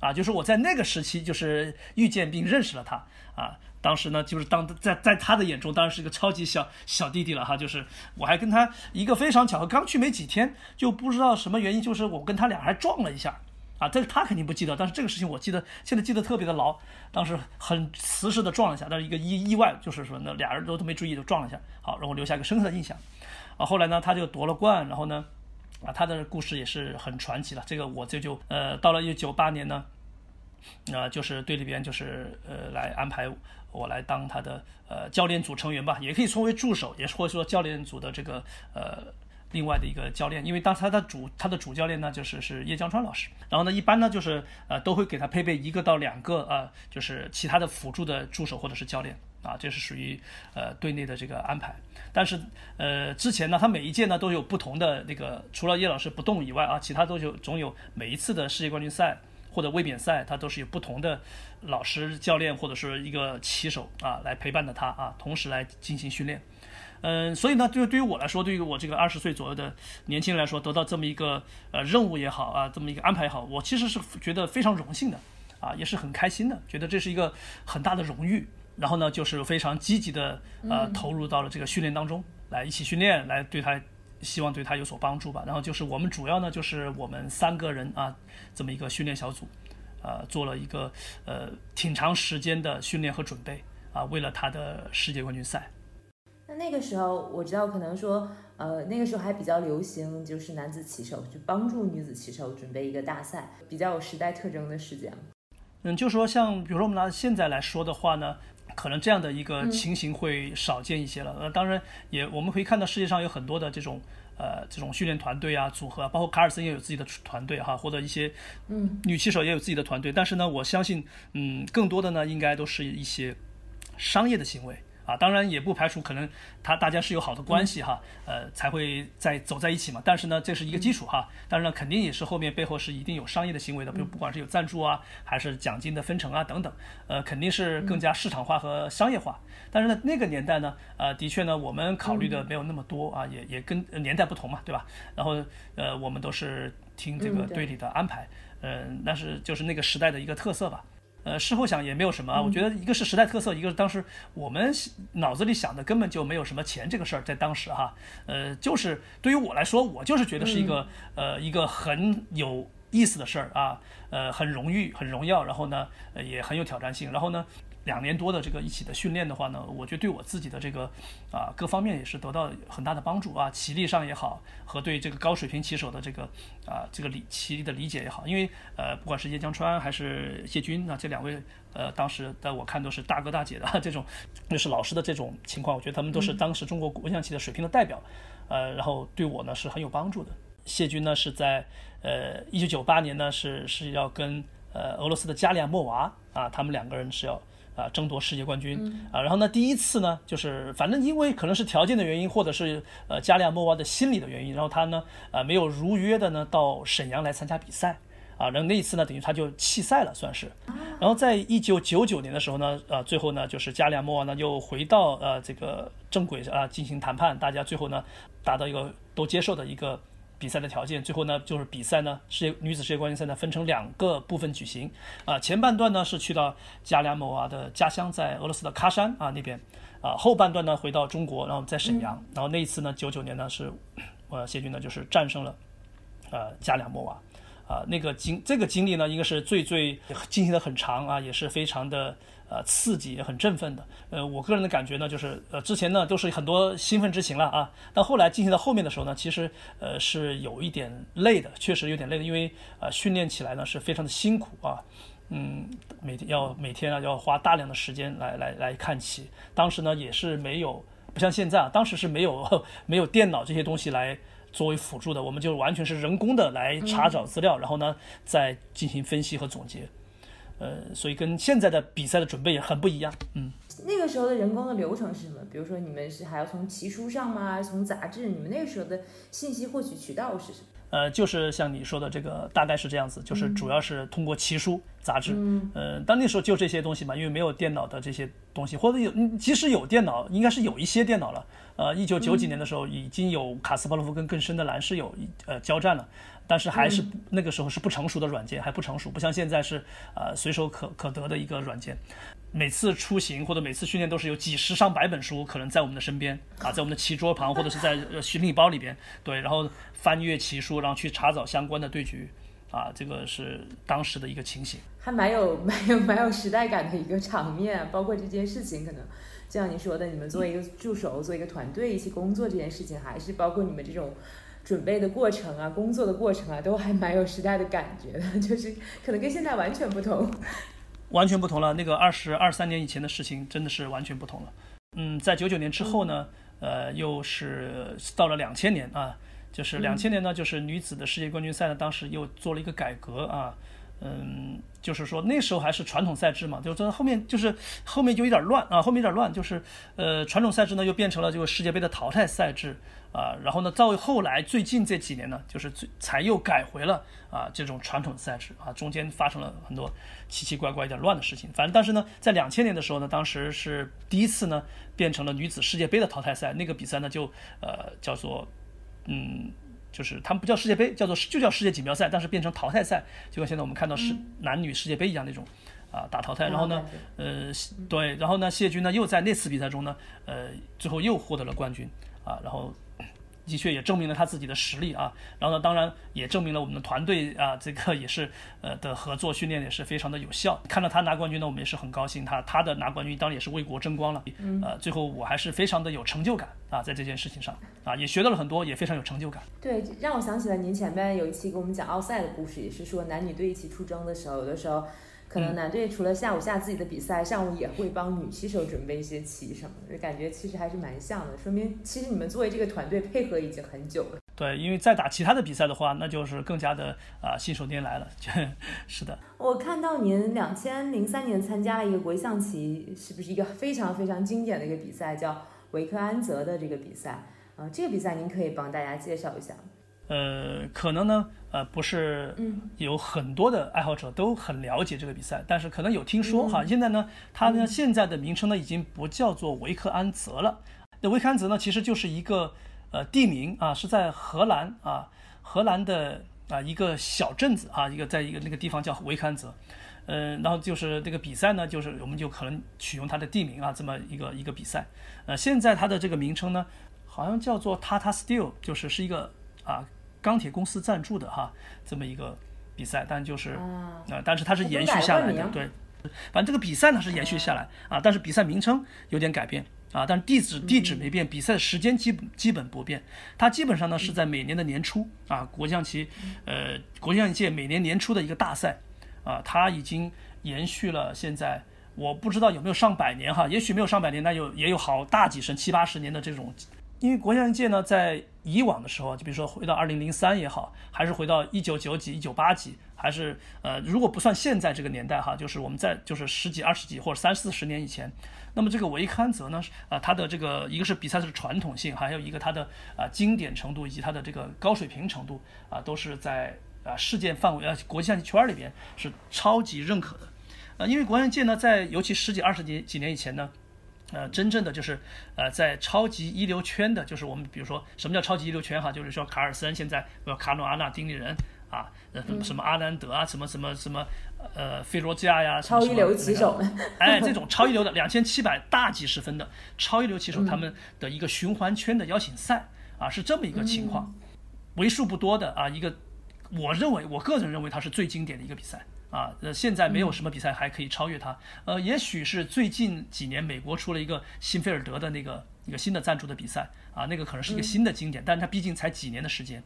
啊，就是我在那个时期就是遇见并认识了他。啊，当时呢就是当在在他的眼中当然是一个超级小小弟弟了哈，就是我还跟他一个非常巧合，刚去没几天就不知道什么原因，就是我跟他俩还撞了一下。啊，这个他肯定不记得，但是这个事情我记得，现在记得特别的牢。当时很瓷实的撞了一下，但是一个意意外，就是说那俩人都都没注意就撞了一下，好，让我留下一个深刻的印象。啊，后来呢，他就夺了冠，然后呢，啊，他的故事也是很传奇了。这个我这就呃，到了一九九八年呢，啊，就是队里边就是呃来安排我来当他的呃教练组成员吧，也可以称为助手，也是或者说教练组的这个呃。另外的一个教练，因为当他的主他的主教练呢，就是是叶江川老师。然后呢，一般呢就是呃都会给他配备一个到两个啊，就是其他的辅助的助手或者是教练啊，这是属于呃队内的这个安排。但是呃之前呢，他每一届呢都有不同的那个，除了叶老师不动以外啊，其他都有总有每一次的世界冠军赛或者卫冕赛，他都是有不同的老师教练或者是一个骑手啊来陪伴着他啊，同时来进行训练。嗯，所以呢，对对于我来说，对于我这个二十岁左右的年轻人来说，得到这么一个呃任务也好啊，这么一个安排也好，我其实是觉得非常荣幸的，啊，也是很开心的，觉得这是一个很大的荣誉。然后呢，就是非常积极的呃投入到了这个训练当中来，一起训练，来对他希望对他有所帮助吧。然后就是我们主要呢，就是我们三个人啊，这么一个训练小组，呃，做了一个呃挺长时间的训练和准备啊，为了他的世界冠军赛。那那个时候，我知道可能说，呃，那个时候还比较流行，就是男子棋手去帮助女子棋手准备一个大赛，比较有时代特征的事件。嗯，就说像比如说我们拿现在来说的话呢，可能这样的一个情形会少见一些了。呃，当然也我们可以看到世界上有很多的这种呃这种训练团队啊组合，包括卡尔森也有自己的团队哈，或者一些嗯女棋手也有自己的团队。但是呢，我相信嗯更多的呢应该都是一些商业的行为。啊，当然也不排除可能他大家是有好的关系哈，呃，才会在走在一起嘛。但是呢，这是一个基础哈。但是呢，肯定也是后面背后是一定有商业的行为的，比如不管是有赞助啊，还是奖金的分成啊等等，呃，肯定是更加市场化和商业化。但是呢，那个年代呢，呃，的确呢，我们考虑的没有那么多啊，也也跟年代不同嘛，对吧？然后呃，我们都是听这个队里的安排，嗯，那是就是那个时代的一个特色吧。呃，事后想也没有什么啊，我觉得一个是时代特色，一个是当时我们脑子里想的根本就没有什么钱这个事儿，在当时哈，呃，就是对于我来说，我就是觉得是一个呃一个很有意思的事儿啊，呃，很荣誉、很荣耀，然后呢，呃，也很有挑战性，然后呢。两年多的这个一起的训练的话呢，我觉得对我自己的这个啊各方面也是得到很大的帮助啊，棋力上也好，和对这个高水平棋手的这个啊这个理棋力的理解也好，因为呃不管是叶江川还是谢军啊这两位呃当时在我看都是大哥大姐的 这种，就是老师的这种情况，我觉得他们都是当时中国国象棋的水平的代表，呃然后对我呢是很有帮助的。谢军呢是在呃一九九八年呢是是要跟呃俄罗斯的加里亚莫娃啊他们两个人是要。啊争夺世界冠军啊。然后呢，第一次呢，就是反正因为可能是条件的原因，或者是呃加利亚莫娃的心理的原因，然后他呢啊没有如约的呢到沈阳来参加比赛啊。然后那一次呢，等于他就弃赛了，算是。然后在一九九九年的时候呢，呃，最后呢就是加利亚莫娃呢又回到呃这个正轨啊进行谈判，大家最后呢达到一个都接受的一个。比赛的条件，最后呢，就是比赛呢，世界女子世界冠军赛呢，分成两个部分举行。啊，前半段呢是去到加里亚莫娃的家乡，在俄罗斯的喀山啊那边，啊，后半段呢回到中国，然后在沈阳。然后那一次呢，九九年呢是，呃，谢军呢就是战胜了，呃，加里亚莫娃。啊，那个经这个经历呢，应该是最最进行的很长啊，也是非常的。呃，刺激也很振奋的。呃，我个人的感觉呢，就是呃，之前呢都是很多兴奋之情了啊，但后来进行到后面的时候呢，其实呃是有一点累的，确实有点累的，因为呃训练起来呢是非常的辛苦啊，嗯，每天要每天啊要花大量的时间来来来看棋。当时呢也是没有，不像现在啊，当时是没有 没有电脑这些东西来作为辅助的，我们就完全是人工的来查找资料，然后呢再进行分析和总结。呃，所以跟现在的比赛的准备也很不一样。嗯，那个时候的人工的流程是什么？比如说你们是还要从奇书上吗？从杂志？你们那个时候的信息获取渠道是什么？呃，就是像你说的这个，大概是这样子，就是主要是通过奇书杂志。嗯，呃，但那时候就这些东西嘛，因为没有电脑的这些东西，或者有，即使有电脑，应该是有一些电脑了。呃，一九九几年的时候，已经有卡斯帕洛夫跟更深的蓝是有呃交战了。但是还是那个时候是不成熟的软件，还不成熟，不像现在是呃随手可可得的一个软件。每次出行或者每次训练都是有几十上百本书可能在我们的身边啊，在我们的棋桌旁或者是在行李包里边，对，然后翻阅棋书，然后去查找相关的对局啊，这个是当时的一个情形，还蛮有 蛮有蛮有时代感的一个场面。包括这件事情，可能就像你说的，你们作为一个助手，做一个团队一起工作这件事情，还是包括你们这种。准备的过程啊，工作的过程啊，都还蛮有时代的感觉的，就是可能跟现在完全不同，完全不同了。那个二十二三年以前的事情真的是完全不同了。嗯，在九九年之后呢，呃，又是到了两千年啊，就是两千年呢，就是女子的世界冠军赛呢，当时又做了一个改革啊。嗯，就是说那时候还是传统赛制嘛，就是后面就是后面就有点乱啊，后面有点乱，就是呃传统赛制呢又变成了这个世界杯的淘汰赛制啊，然后呢到后来最近这几年呢，就是最才又改回了啊这种传统赛制啊，中间发生了很多奇奇怪怪有点乱的事情，反正但是呢在两千年的时候呢，当时是第一次呢变成了女子世界杯的淘汰赛，那个比赛呢就呃叫做嗯。就是他们不叫世界杯，叫做就叫世界锦标赛，但是变成淘汰赛，就跟现在我们看到是男女世界杯一样那种，啊打淘汰。然后呢，呃，对，然后呢，谢军呢又在那次比赛中呢，呃，最后又获得了冠军，啊，然后。的确也证明了他自己的实力啊，然后呢，当然也证明了我们的团队啊，这个也是呃的合作训练也是非常的有效。看到他拿冠军呢，我们也是很高兴。他他的拿冠军当然也是为国争光了。呃，最后我还是非常的有成就感啊，在这件事情上啊，也学到了很多，也非常有成就感。对，让我想起了您前面有一期给我们讲奥赛的故事，也是说男女队一起出征的时候，有的时候。可能男队除了下午下自己的比赛，上午也会帮女棋手准备一些棋什么的，感觉其实还是蛮像的。说明其实你们作为这个团队配合已经很久了。对，因为再打其他的比赛的话，那就是更加的啊信手拈来了。是的。我看到您两千零三年参加了一个国际象棋，是不是一个非常非常经典的一个比赛，叫维克安泽的这个比赛？啊，这个比赛您可以帮大家介绍一下。呃，可能呢，呃，不是有很多的爱好者都很了解这个比赛，但是可能有听说哈。现在呢，它呢现在的名称呢已经不叫做维克安泽了。那维克安泽呢其实就是一个呃地名啊，是在荷兰啊，荷兰的啊一个小镇子啊，一个在一个那个地方叫维克安泽。嗯，然后就是这个比赛呢，就是我们就可能取用它的地名啊，这么一个一个比赛。呃，现在它的这个名称呢，好像叫做 Tata Steel，就是是一个啊。钢铁公司赞助的哈，这么一个比赛，但就是啊，但是它是延续下来的，对，反正这个比赛呢是延续下来啊，但是比赛名称有点改变啊，但是地址地址没变，比赛的时间基本基本不变，它基本上呢是在每年的年初啊，国象棋呃国际象棋界每年年初的一个大赛啊，它已经延续了现在我不知道有没有上百年哈，也许没有上百年，但有也有好大几十七八十年的这种，因为国际象棋界呢在。以往的时候，就比如说回到二零零三也好，还是回到一九九几、一九八几，还是呃，如果不算现在这个年代哈，就是我们在就是十几、二十几或者三四十年以前，那么这个维康泽呢，啊，它的这个一个是比赛的传统性，还有一个它的啊经典程度以及它的这个高水平程度啊，都是在啊世界范围啊国际象棋圈里边是超级认可的。呃，因为国际象界呢，在尤其十几、二十几几年以前呢。呃，真正的就是，呃，在超级一流圈的，就是我们比如说，什么叫超级一流圈哈？就是说卡尔森现在，呃，卡努阿纳丁立人啊，呃，什么阿南德啊，什么什么什么，呃，费罗加呀，超一流棋手，哎，这种超一流的两千七百大几十分的超一流棋手，他们的一个循环圈的邀请赛啊，是这么一个情况，为数不多的啊，一个，我认为，我个人认为它是最经典的一个比赛。啊，呃，现在没有什么比赛还可以超越它。呃，也许是最近几年美国出了一个新菲尔德的那个一个新的赞助的比赛啊，那个可能是一个新的经典，但是它毕竟才几年的时间，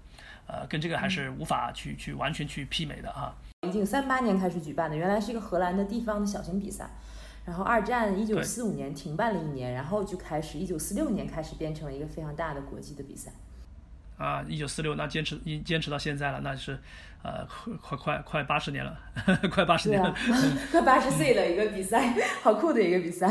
呃，跟这个还是无法去去完全去媲美的啊。已经三八年开始举办的，原来是一个荷兰的地方的小型比赛，然后二战一九四五年停办了一年，然后就开始一九四六年开始变成了一个非常大的国际的比赛。啊，一九四六，那坚持一坚持到现在了，那是，呃，快快快快八十年了，快八十年了，快八十岁了一个比赛，好酷的一个比赛。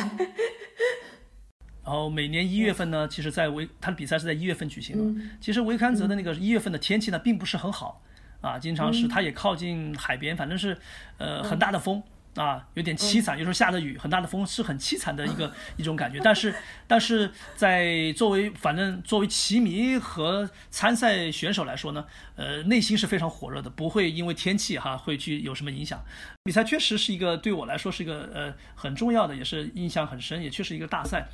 然后每年一月份呢，其实在维他的比赛是在一月份举行的。其实维堪泽的那个一月份的天气呢，并不是很好，啊，经常是它也靠近海边，反正是，呃，很大的风。啊，有点凄惨，有时候下着雨，很大的风，是很凄惨的一个 一种感觉。但是，但是在作为反正作为棋迷和参赛选手来说呢，呃，内心是非常火热的，不会因为天气哈会去有什么影响。比赛确实是一个对我来说是一个呃很重要的，也是印象很深，也确实一个大赛。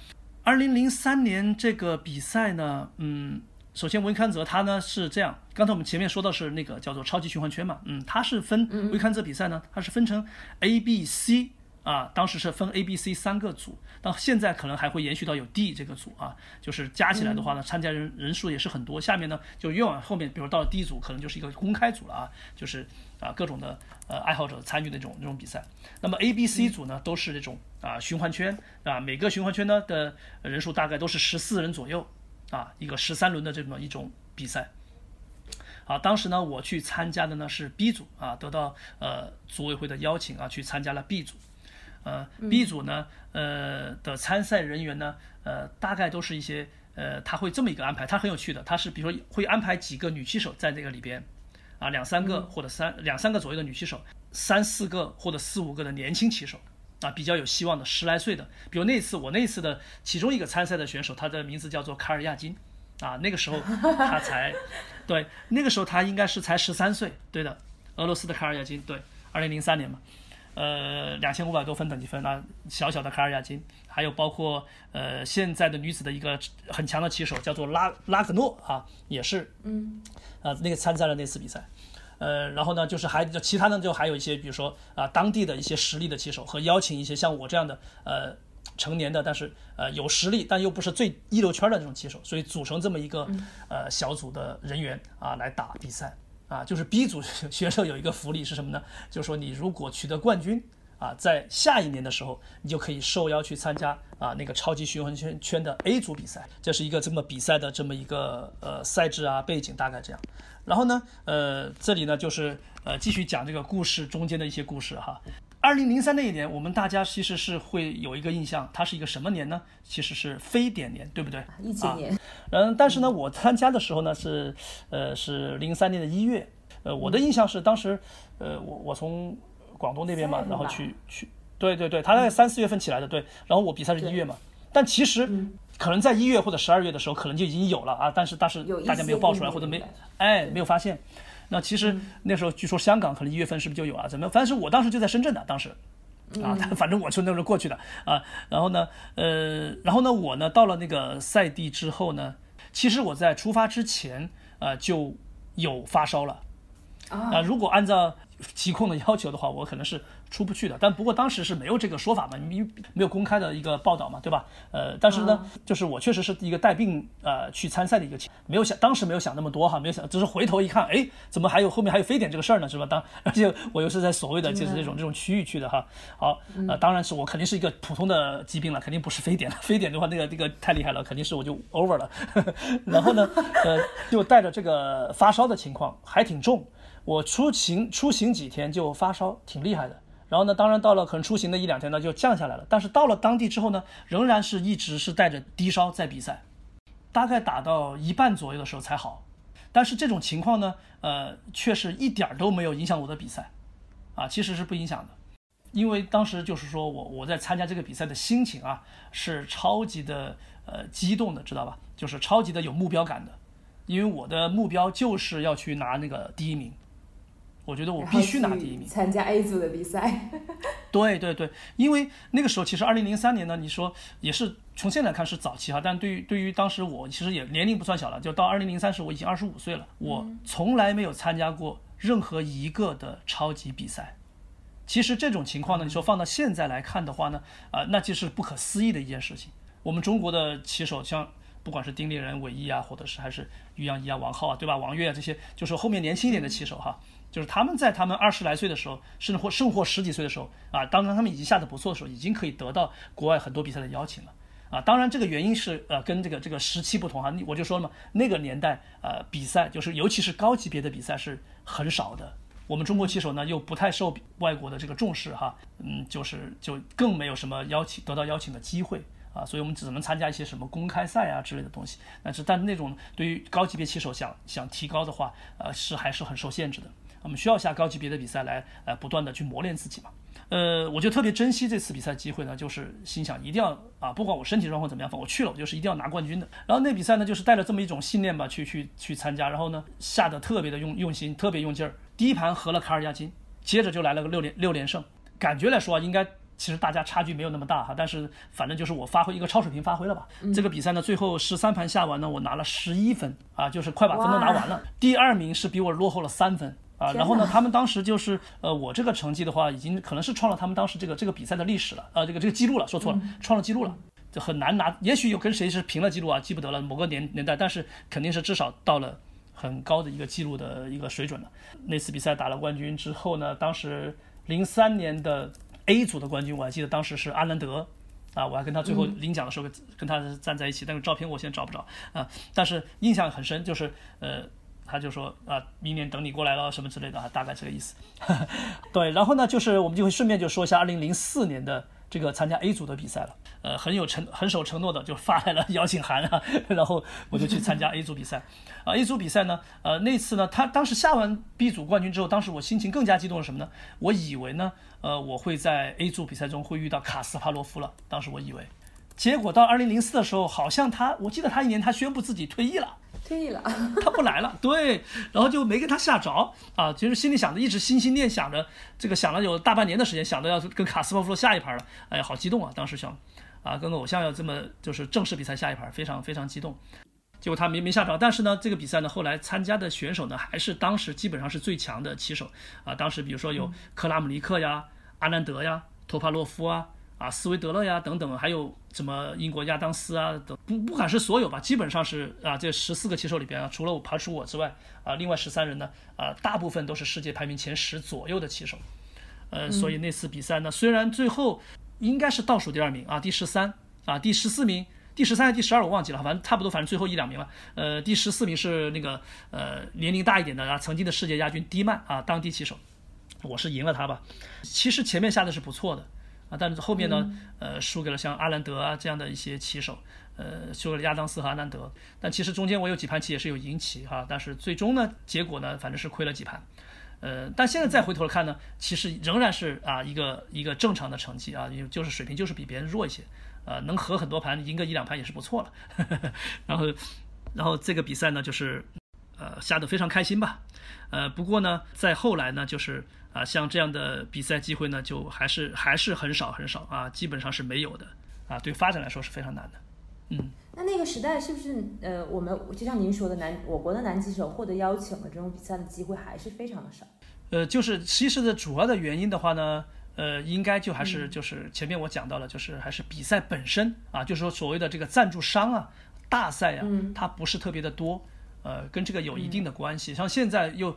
二零零三年这个比赛呢，嗯。首先，维康泽他呢是这样，刚才我们前面说到是那个叫做超级循环圈嘛，嗯，它是分维康泽比赛呢，它是分成 A、B、C 啊，当时是分 A、B、C 三个组，到现在可能还会延续到有 D 这个组啊，就是加起来的话呢，参加人人数也是很多。下面呢就越往后面，比如到了 D 组，可能就是一个公开组了啊，就是啊各种的呃爱好者参与那种那种比赛。那么 A、B、C 组呢都是这种啊循环圈啊，每个循环圈呢的人数大概都是十四人左右。啊，一个十三轮的这么一种比赛，啊，当时呢，我去参加的呢是 B 组啊，得到呃组委会的邀请啊，去参加了 B 组，呃，B 组呢，呃的参赛人员呢，呃，大概都是一些呃，他会这么一个安排，他很有趣的，他是比如说会安排几个女棋手在这个里边，啊，两三个或者三两三个左右的女棋手，三四个或者四五个的年轻棋手。啊，比较有希望的十来岁的，比如那次我那次的其中一个参赛的选手，他的名字叫做卡尔亚金，啊，那个时候他才，对，那个时候他应该是才十三岁，对的，俄罗斯的卡尔亚金，对，二零零三年嘛，呃，两千五百多分等级分啊，小小的卡尔亚金，还有包括呃现在的女子的一个很强的棋手叫做拉拉格诺啊，也是，嗯，啊，那个参赛了那次比赛。呃，然后呢，就是还就其他呢，就还有一些，比如说啊，当地的一些实力的棋手和邀请一些像我这样的呃成年的，但是呃有实力但又不是最一流圈的这种棋手，所以组成这么一个呃小组的人员啊来打比赛啊，就是 B 组选手 有一个福利是什么呢？就是说你如果取得冠军啊，在下一年的时候，你就可以受邀去参加啊那个超级循环圈圈的 A 组比赛，这是一个这么比赛的这么一个呃赛制啊背景大概这样。然后呢，呃，这里呢就是呃继续讲这个故事中间的一些故事哈。二零零三那一年，我们大家其实是会有一个印象，它是一个什么年呢？其实是非典年，对不对？疫情年。嗯，但是呢，我参加的时候呢是呃是零三年的一月，呃，我的印象是当时呃我我从广东那边嘛，然后去去，对对对，他在三四月份起来的，对，然后我比赛是一月嘛，但其实。可能在一月或者十二月的时候，可能就已经有了啊，但是但是大家没有爆出来或者没哎没有发现。那其实那时候据说香港可能一月份是不是就有啊？怎么？反正我当时就在深圳的，当时啊，反正我就那时候过去的啊。然后呢，呃，然后呢，我呢到了那个赛地之后呢，其实我在出发之前呃就有发烧了啊。如果按照疾控的要求的话，我可能是出不去的。但不过当时是没有这个说法嘛，你没有公开的一个报道嘛，对吧？呃，但是呢，就是我确实是一个带病呃去参赛的一个情，没有想当时没有想那么多哈，没有想，只是回头一看，哎，怎么还有后面还有非典这个事儿呢，是吧？当 而且我又是在所谓的就是这种这种区域去的哈。好，呃，当然是我肯定是一个普通的疾病了，肯定不是非典了。非典的话，那个那个太厉害了，肯定是我就 over 了。然后呢，呃，就带着这个发烧的情况还挺重。我出行出行几天就发烧，挺厉害的。然后呢，当然到了可能出行的一两天呢，就降下来了。但是到了当地之后呢，仍然是一直是带着低烧在比赛，大概打到一半左右的时候才好。但是这种情况呢，呃，却是一点都没有影响我的比赛，啊，其实是不影响的。因为当时就是说我我在参加这个比赛的心情啊，是超级的呃激动的，知道吧？就是超级的有目标感的，因为我的目标就是要去拿那个第一名。我觉得我必须拿第一名。参加 A 组的比赛。对对对，因为那个时候其实二零零三年呢，你说也是从现在看是早期哈，但对于对于当时我其实也年龄不算小了，就到二零零三时我已经二十五岁了，我从来没有参加过任何一个的超级比赛。其实这种情况呢，你说放到现在来看的话呢，啊，那就是不可思议的一件事情。我们中国的棋手像不管是丁立人、韦毅啊，或者是还是于洋一啊、王浩啊，对吧？王悦啊这些，就是后面年轻一点的棋手哈。就是他们在他们二十来岁的时候，甚至或甚或十几岁的时候啊，当然他们已经下的不错的时候，已经可以得到国外很多比赛的邀请了啊。当然这个原因是呃跟这个这个时期不同哈，我就说了嘛，那个年代呃比赛就是尤其是高级别的比赛是很少的。我们中国棋手呢又不太受外国的这个重视哈，嗯，就是就更没有什么邀请得到邀请的机会啊，所以我们只能参加一些什么公开赛啊之类的东西。但是但那种对于高级别棋手想想提高的话，呃是还是很受限制的。我们需要下高级别的比赛来，呃，不断的去磨练自己嘛。呃，我就特别珍惜这次比赛机会呢，就是心想一定要啊，不管我身体状况怎么样，反正我去了，我就是一定要拿冠军的。然后那比赛呢，就是带着这么一种信念吧，去去去参加。然后呢，下的特别的用用心，特别用劲儿。第一盘和了卡尔加金，接着就来了个六连六连胜。感觉来说啊，应该其实大家差距没有那么大哈，但是反正就是我发挥一个超水平发挥了吧。这个比赛呢，最后十三盘下完呢，我拿了十一分啊，就是快把分都拿完了。第二名是比我落后了三分。啊，然后呢，他们当时就是，呃，我这个成绩的话，已经可能是创了他们当时这个这个比赛的历史了，呃，这个这个记录了，说错了，创了记录了，就很难拿，也许有跟谁是平了记录啊，记不得了，某个年年代，但是肯定是至少到了很高的一个记录的一个水准了。那次比赛打了冠军之后呢，当时零三年的 A 组的冠军，我还记得当时是阿兰德，啊，我还跟他最后领奖的时候跟他站在一起，但是照片我现在找不着啊，但是印象很深，就是呃。他就说啊，明年等你过来了什么之类的啊，大概这个意思。对，然后呢，就是我们就会顺便就说一下二零零四年的这个参加 A 组的比赛了。呃，很有承很守承诺的就发来了邀请函啊，然后我就去参加 A 组比赛。啊，A 组比赛呢，呃，那次呢，他当时下完 B 组冠军之后，当时我心情更加激动是什么呢？我以为呢，呃，我会在 A 组比赛中会遇到卡斯帕洛夫了。当时我以为，结果到二零零四的时候，好像他，我记得他一年他宣布自己退役了。退役了，他不来了，对，然后就没跟他下着啊，其实心里想着，一直心心念想着，这个想了有大半年的时间，想着要跟卡斯帕夫下一盘了，哎呀，好激动啊，当时想，啊，跟偶像要这么就是正式比赛下一盘，非常非常激动，结果他没没下着，但是呢，这个比赛呢，后来参加的选手呢，还是当时基本上是最强的棋手啊，当时比如说有克拉姆尼克呀、阿南德呀、托帕洛夫啊。啊，斯维德勒呀，等等，还有什么英国亚当斯啊，等不不管是所有吧，基本上是啊，这十四个棋手里边啊，除了我排除我之外啊，另外十三人呢，啊，大部分都是世界排名前十左右的棋手，呃，所以那次比赛呢，虽然最后应该是倒数第二名啊，第十三啊，第十四名，第十三还是第十二我忘记了，反正差不多，反正最后一两名了，呃，第十四名是那个呃年龄大一点的啊，曾经的世界亚军迪曼啊，当地棋手，我是赢了他吧，其实前面下的是不错的。啊，但是后面呢，呃，输给了像阿兰德啊这样的一些棋手，呃，输给了亚当斯和阿兰德。但其实中间我有几盘棋也是有赢棋哈，但是最终呢，结果呢，反正是亏了几盘。呃，但现在再回头看呢，其实仍然是啊一个一个正常的成绩啊，就是水平就是比别人弱一些，呃，能和很多盘赢个一两盘也是不错了。然后，然后这个比赛呢，就是呃下得非常开心吧。呃，不过呢，在后来呢，就是。啊，像这样的比赛机会呢，就还是还是很少很少啊，基本上是没有的啊，对发展来说是非常难的。嗯，那那个时代是不是呃，我们就像您说的，男我国的男棋手获得邀请的这种比赛的机会还是非常的少？呃，就是其实的主要的原因的话呢，呃，应该就还是就是前面我讲到了，就是还是比赛本身啊，就是说所谓的这个赞助商啊，大赛啊，它不是特别的多，呃，跟这个有一定的关系。像现在又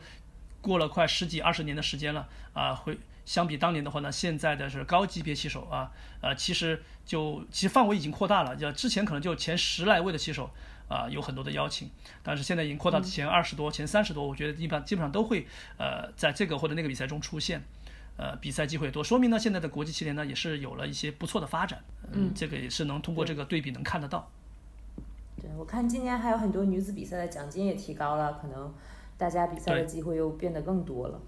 过了快十几二十年的时间了啊，会相比当年的话呢，现在的是高级别棋手啊，呃，其实就其实范围已经扩大了，就之前可能就前十来位的棋手。啊，有很多的邀请，但是现在已经扩到前二十多、前三十多，我觉得一般基本上都会呃在这个或者那个比赛中出现，呃，比赛机会多，说明呢现在的国际棋联呢也是有了一些不错的发展，嗯，这个也是能通过这个对比能看得到。对，我看今年还有很多女子比赛的奖金也提高了，可能大家比赛的机会又变得更多了，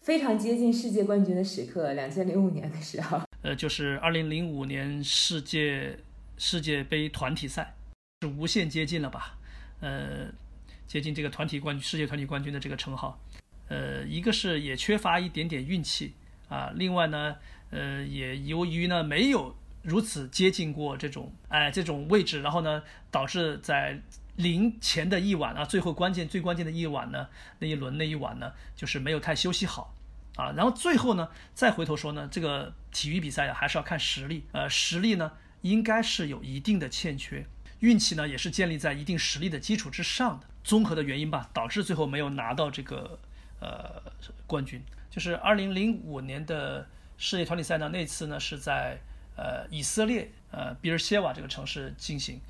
非常接近世界冠军的时刻，两千零五年的时候，呃，就是二零零五年世界世界杯团体赛。是无限接近了吧？呃，接近这个团体冠军、世界团体冠军的这个称号。呃，一个是也缺乏一点点运气啊，另外呢，呃，也由于呢没有如此接近过这种哎这种位置，然后呢导致在临前的一晚啊，最后关键最关键的一晚呢，那一轮那一晚呢，就是没有太休息好啊。然后最后呢，再回头说呢，这个体育比赛呀，还是要看实力。呃，实力呢，应该是有一定的欠缺。运气呢，也是建立在一定实力的基础之上的，综合的原因吧，导致最后没有拿到这个呃冠军。就是二零零五年的世界团体赛呢，那次呢是在呃以色列呃比尔谢瓦这个城市进行。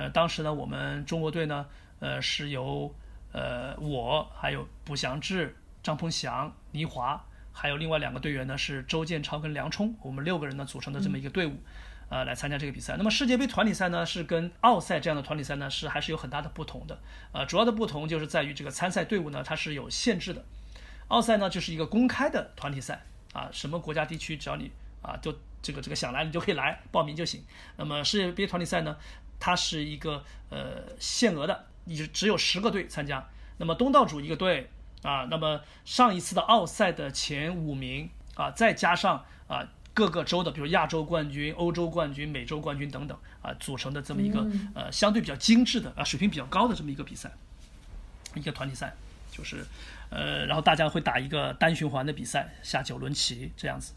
呃，当时呢，我们中国队呢，呃是由呃我还有卜祥志、张鹏翔、倪华，还有另外两个队员呢是周建超跟梁冲，我们六个人呢组成的这么一个队伍。呃，来参加这个比赛。那么世界杯团体赛呢，是跟奥赛这样的团体赛呢，是还是有很大的不同的。呃，主要的不同就是在于这个参赛队伍呢，它是有限制的。奥赛呢，就是一个公开的团体赛啊，什么国家地区只要你啊，就这个这个想来你就可以来报名就行。那么世界杯团体赛呢，它是一个呃限额的，你只有十个队参加。那么东道主一个队啊，那么上一次的奥赛的前五名啊，再加上啊。各个州的，比如亚洲冠军、欧洲冠军、美洲冠军等等啊，组成的这么一个呃相对比较精致的啊水平比较高的这么一个比赛，一个团体赛，就是呃，然后大家会打一个单循环的比赛，下九轮棋这样子。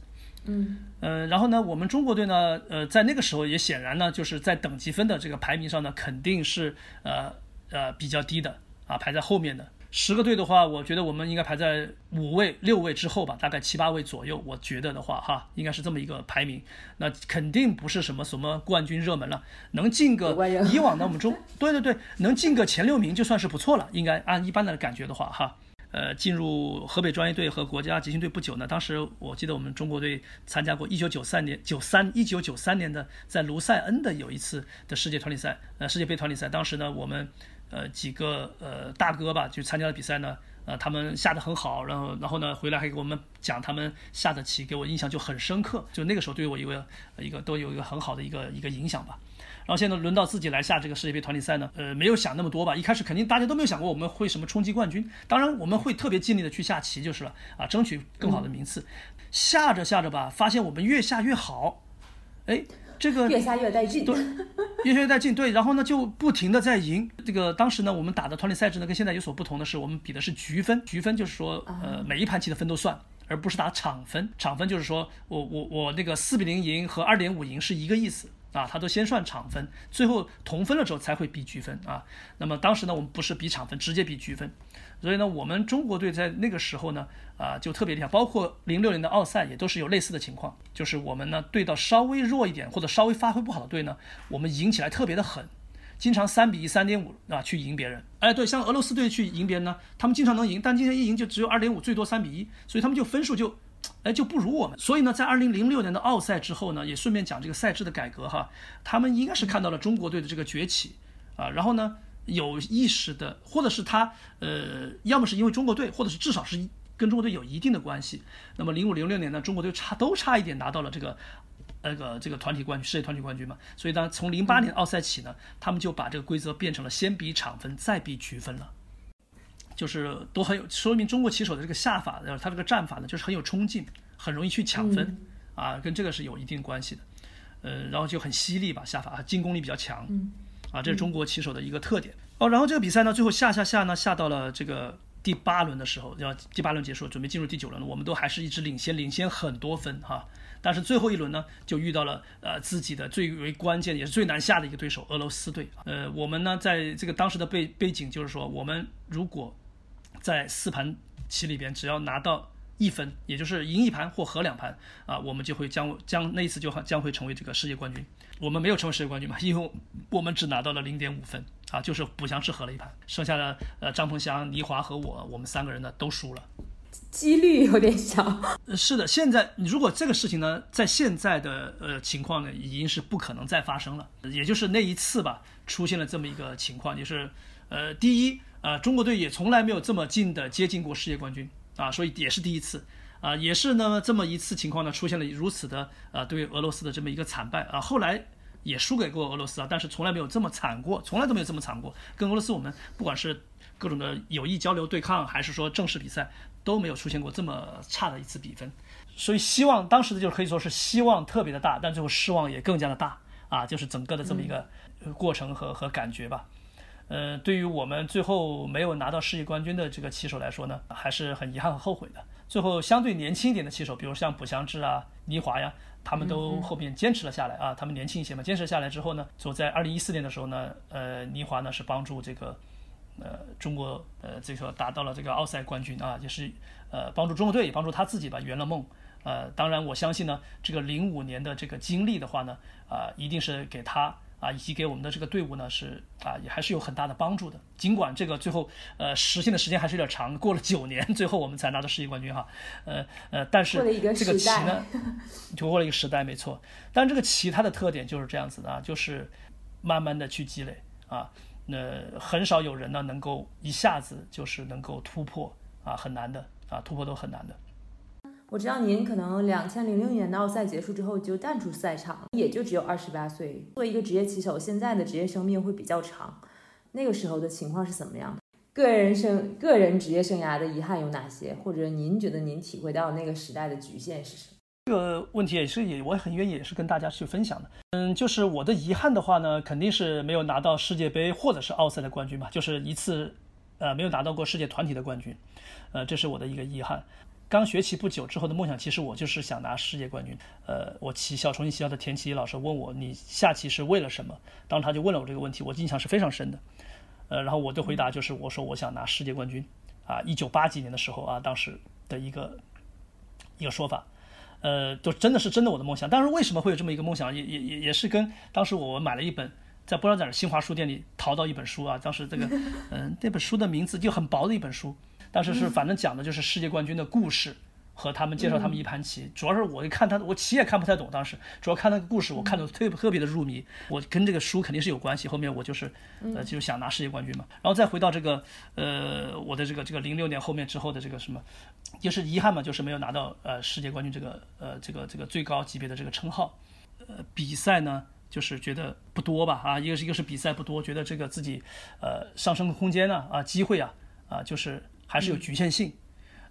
嗯呃，然后呢，我们中国队呢，呃，在那个时候也显然呢，就是在等级分的这个排名上呢，肯定是呃呃比较低的啊，排在后面的。十个队的话，我觉得我们应该排在五位、六位之后吧，大概七八位左右。我觉得的话，哈，应该是这么一个排名。那肯定不是什么什么冠军热门了，能进个以往的我们中，对对对，能进个前六名就算是不错了。应该按一般的感觉的话，哈，呃，进入河北专业队和国家集训队不久呢，当时我记得我们中国队参加过一九九三年九三一九九三年的在卢塞恩的有一次的世界团体赛，呃，世界杯团体赛，当时呢我们。呃，几个呃大哥吧，就参加了比赛呢，呃，他们下的很好，然后然后呢，回来还给我们讲他们下的棋，给我印象就很深刻，就那个时候对我一个一个都有一个很好的一个一个影响吧。然后现在轮到自己来下这个世界杯团体赛呢，呃，没有想那么多吧，一开始肯定大家都没有想过我们会什么冲击冠军，当然我们会特别尽力的去下棋就是了啊，争取更好的名次。下着下着吧，发现我们越下越好，哎。这个越下越带劲，对，越下越带劲，对。然后呢，就不停的在赢。这个当时呢，我们打的团体赛制呢，跟现在有所不同的是，我们比的是局分。局分就是说，呃，每一盘棋的分都算，而不是打场分。场分就是说我我我那个四比零赢和二点五赢是一个意思啊，他都先算场分，最后同分了之后才会比局分啊。那么当时呢，我们不是比场分，直接比局分。所以呢，我们中国队在那个时候呢，啊，就特别厉害。包括零六年的奥赛也都是有类似的情况，就是我们呢对到稍微弱一点或者稍微发挥不好的队呢，我们赢起来特别的狠，经常三比一、三点五啊去赢别人。哎，对，像俄罗斯队去赢别人呢，他们经常能赢，但今天一赢就只有二点五，最多三比一，所以他们就分数就，哎就不如我们。所以呢，在二零零六年的奥赛之后呢，也顺便讲这个赛制的改革哈，他们应该是看到了中国队的这个崛起啊，然后呢。有意识的，或者是他，呃，要么是因为中国队，或者是至少是跟中国队有一定的关系。那么零五零六年呢，中国队差都差一点拿到了这个，那个这个团体冠军，世界团体冠军嘛。所以呢，从零八年奥赛起呢，他们就把这个规则变成了先比场分，再比局分了，就是都很有说明中国棋手的这个下法，他这个战法呢，就是很有冲劲，很容易去抢分啊，跟这个是有一定关系的。呃，然后就很犀利吧，下法进攻力比较强。啊，这是中国棋手的一个特点哦。然后这个比赛呢，最后下下下呢，下到了这个第八轮的时候，要第八轮结束，准备进入第九轮了，我们都还是一直领先，领先很多分哈。但是最后一轮呢，就遇到了呃自己的最为关键也是最难下的一个对手俄罗斯队。呃，我们呢在这个当时的背背景就是说，我们如果在四盘棋里边只要拿到一分，也就是赢一盘或和两盘啊，我们就会将将那一次就将会成为这个世界冠军。我们没有成为世界冠军嘛，因为我们只拿到了零点五分啊，就是补强式和了一盘，剩下的呃张鹏翔、倪华和我，我们三个人呢都输了。几率有点小，是的，现在如果这个事情呢，在现在的呃情况呢，已经是不可能再发生了。也就是那一次吧，出现了这么一个情况，就是呃，第一啊，中国队也从来没有这么近的接近过世界冠军啊，所以也是第一次啊，也是呢这么一次情况呢，出现了如此的呃对俄罗斯的这么一个惨败啊，后来也输给过俄罗斯啊，但是从来没有这么惨过，从来都没有这么惨过。跟俄罗斯我们不管是各种的友谊交流对抗，还是说正式比赛。都没有出现过这么差的一次比分，所以希望当时的就可以说是希望特别的大，但最后失望也更加的大啊，就是整个的这么一个过程和和感觉吧。呃，对于我们最后没有拿到世界冠军的这个棋手来说呢，还是很遗憾和后悔的。最后相对年轻一点的棋手，比如像卜祥志啊、倪华呀，他们都后面坚持了下来啊，他们年轻一些嘛，坚持下来之后呢，就在二零一四年的时候呢，呃，倪华呢是帮助这个。呃，中国呃，这个达到了这个奥赛冠军啊，也是呃帮助中国队，也帮助他自己吧，圆了梦。呃，当然我相信呢，这个零五年的这个经历的话呢，啊，一定是给他啊，以及给我们的这个队伍呢，是啊，也还是有很大的帮助的。尽管这个最后呃实现的时间还是有点长，过了九年，最后我们才拿到世界冠军哈。呃呃，但是这个棋呢，就过了一个时代，没错。但这个棋它的特点就是这样子的啊，就是慢慢的去积累啊。那很少有人呢能够一下子就是能够突破啊，很难的啊，突破都很难的。我知道您可能两千零六年的奥赛结束之后就淡出赛场，也就只有二十八岁。作为一个职业棋手，现在的职业生命会比较长。那个时候的情况是怎么样的？个人生个人职业生涯的遗憾有哪些？或者您觉得您体会到那个时代的局限是什么？这个问题也是也我很愿意也是跟大家去分享的。嗯，就是我的遗憾的话呢，肯定是没有拿到世界杯或者是奥赛的冠军吧，就是一次，呃，没有拿到过世界团体的冠军，呃，这是我的一个遗憾。刚学棋不久之后的梦想，其实我就是想拿世界冠军。呃，我棋校重庆棋校的田奇老师问我，你下棋是为了什么？当时他就问了我这个问题，我印象是非常深的。呃，然后我的回答就是，我说我想拿世界冠军。啊，一九八几年的时候啊，当时的一个一个说法。呃，就真的是真的我的梦想。但是为什么会有这么一个梦想？也也也也是跟当时我买了一本，在波兰展新华书店里淘到一本书啊。当时这个，嗯，那本书的名字就很薄的一本书，但是是反正讲的就是世界冠军的故事。和他们介绍他们一盘棋，主要是我一看他，我棋也看不太懂。当时主要看那个故事，我看的特别特别的入迷。我跟这个书肯定是有关系。后面我就是，呃，就想拿世界冠军嘛。然后再回到这个，呃，我的这个这个零六年后面之后的这个什么，就是遗憾嘛，就是没有拿到呃世界冠军这个呃这个这个最高级别的这个称号。呃，比赛呢，就是觉得不多吧，啊，一个是一个是比赛不多，觉得这个自己呃上升的空间呢，啊，机会啊，啊，就是还是有局限性。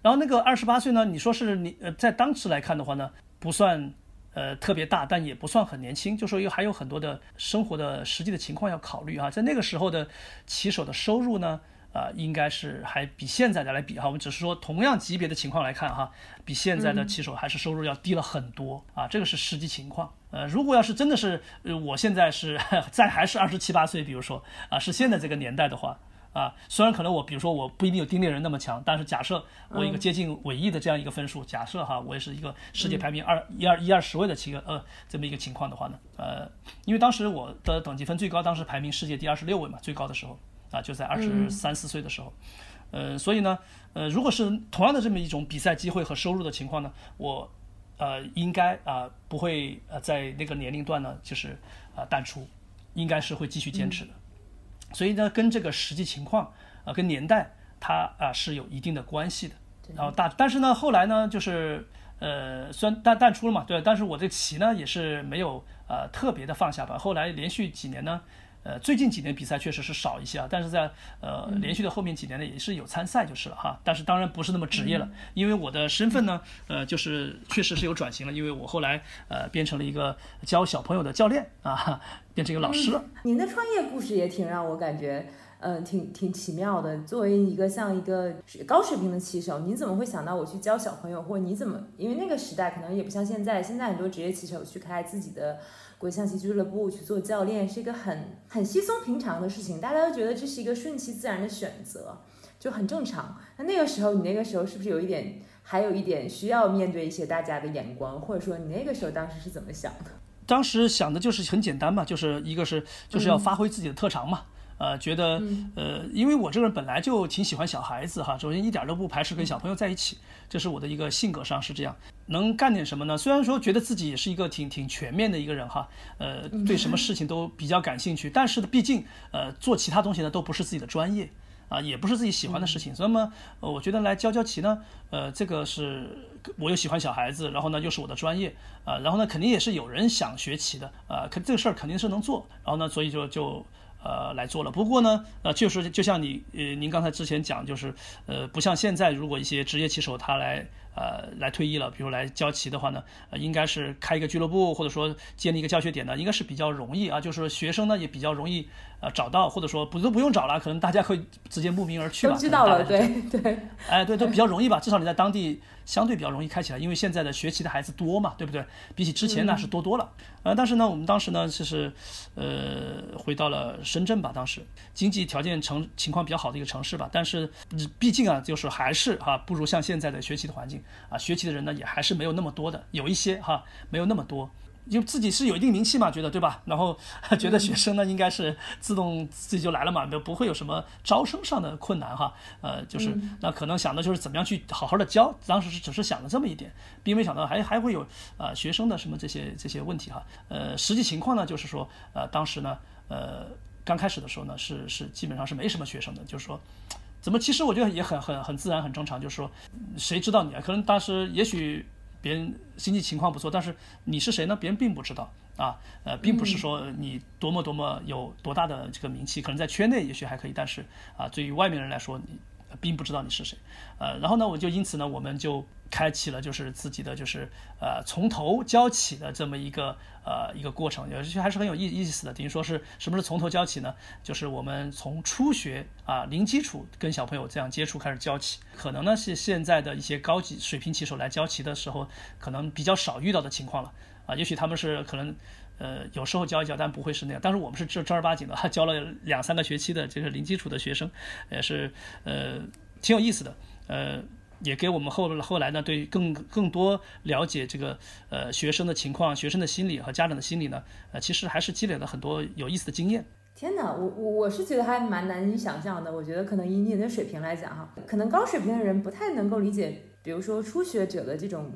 然后那个二十八岁呢？你说是你呃，在当时来看的话呢，不算呃特别大，但也不算很年轻。就说又还有很多的生活的实际的情况要考虑啊。在那个时候的棋手的收入呢，啊，应该是还比现在的来比哈。我们只是说同样级别的情况来看哈，比现在的棋手还是收入要低了很多啊。这个是实际情况。呃，如果要是真的是呃，我现在是 在还是二十七八岁，比如说啊，是现在这个年代的话。啊，虽然可能我，比如说我不一定有丁猎人那么强，但是假设我一个接近尾翼的这样一个分数，假设哈，我也是一个世界排名二一二一二十位的七个呃这么一个情况的话呢，呃，因为当时我的等级分最高，当时排名世界第二十六位嘛，最高的时候啊，就在二十三四岁的时候，呃，所以呢，呃，如果是同样的这么一种比赛机会和收入的情况呢，我呃应该啊不会呃在那个年龄段呢就是啊淡出，应该是会继续坚持的。所以呢，跟这个实际情况啊，跟年代，它啊是有一定的关系的。然后大，但是呢，后来呢，就是呃，虽然淡淡出了嘛，对，但是我这棋呢也是没有呃特别的放下吧。后来连续几年呢。呃，最近几年比赛确实是少一些啊，但是在呃连续的后面几年呢，也是有参赛就是了哈。但是当然不是那么职业了，因为我的身份呢，呃，就是确实是有转型了，因为我后来呃变成了一个教小朋友的教练啊，变成一个老师了。您的创业故事也挺让我感觉嗯，挺挺奇妙的。作为一个像一个高水平的棋手，你怎么会想到我去教小朋友，或者你怎么？因为那个时代可能也不像现在，现在很多职业棋手去开自己的国际象棋俱乐部去做教练，是一个很很稀松平常的事情，大家都觉得这是一个顺其自然的选择，就很正常。那那个时候，你那个时候是不是有一点，还有一点需要面对一些大家的眼光，或者说你那个时候当时是怎么想的？当时想的就是很简单嘛，就是一个是就是要发挥自己的特长嘛，呃，觉得呃，因为我这个人本来就挺喜欢小孩子哈，首先一点都不排斥跟小朋友在一起，这是我的一个性格上是这样。能干点什么呢？虽然说觉得自己也是一个挺挺全面的一个人哈，呃，对什么事情都比较感兴趣，但是呢，毕竟呃做其他东西呢都不是自己的专业。啊，也不是自己喜欢的事情，那么，呃，我觉得来教教棋呢，呃，这个是我又喜欢小孩子，然后呢又是我的专业，啊，然后呢肯定也是有人想学棋的，啊，可这个事儿肯定是能做，然后呢，所以就就呃来做了。不过呢，呃，确实就像你呃您刚才之前讲，就是呃不像现在，如果一些职业棋手他来。呃，来退役了，比如来教棋的话呢，呃，应该是开一个俱乐部，或者说建立一个教学点呢，应该是比较容易啊，就是学生呢也比较容易呃找到，或者说不都不用找了，可能大家会直接慕名而去吧。都知道了，对对。哎，对，都比较容易吧，至少你在当地相对比较容易开起来，因为现在的学棋的孩子多嘛，对不对？比起之前呢是多多了。呃，但是呢，我们当时呢就是，呃，回到了深圳吧，当时经济条件成情况比较好的一个城市吧，但是毕竟啊，就是还是哈不如像现在的学习的环境。啊，学习的人呢也还是没有那么多的，有一些哈，没有那么多，因为自己是有一定名气嘛，觉得对吧？然后觉得学生呢应该是自动自己就来了嘛，不不会有什么招生上的困难哈。呃，就是那可能想的就是怎么样去好好的教，当时是只是想了这么一点，并没想到还还会有啊学生的什么这些这些问题哈。呃，实际情况呢就是说，呃，当时呢，呃，刚开始的时候呢是是基本上是没什么学生的，就是说。怎么？其实我觉得也很很很自然，很正常。就是说，谁知道你啊？可能当时也许别人经济情况不错，但是你是谁呢？别人并不知道啊。呃，并不是说你多么多么有多大的这个名气，可能在圈内也许还可以，但是啊，对于外面人来说，你并不知道你是谁。呃，然后呢，我就因此呢，我们就。开启了就是自己的就是呃从头教起的这么一个呃一个过程，有些还是很有意意思的。等于说是什么是从头教起呢？就是我们从初学啊零基础跟小朋友这样接触开始教起，可能呢是现在的一些高级水平棋手来教棋的时候可能比较少遇到的情况了啊。也许他们是可能呃有时候教一教，但不会是那样。但是我们是正正儿八经的，教了两三个学期的这个零基础的学生，也是呃挺有意思的呃。也给我们后后来呢，对更更多了解这个呃学生的情况、学生的心理和家长的心理呢，呃，其实还是积累了很多有意思的经验。天哪，我我我是觉得还蛮难以想象的。我觉得可能以你的水平来讲哈，可能高水平的人不太能够理解，比如说初学者的这种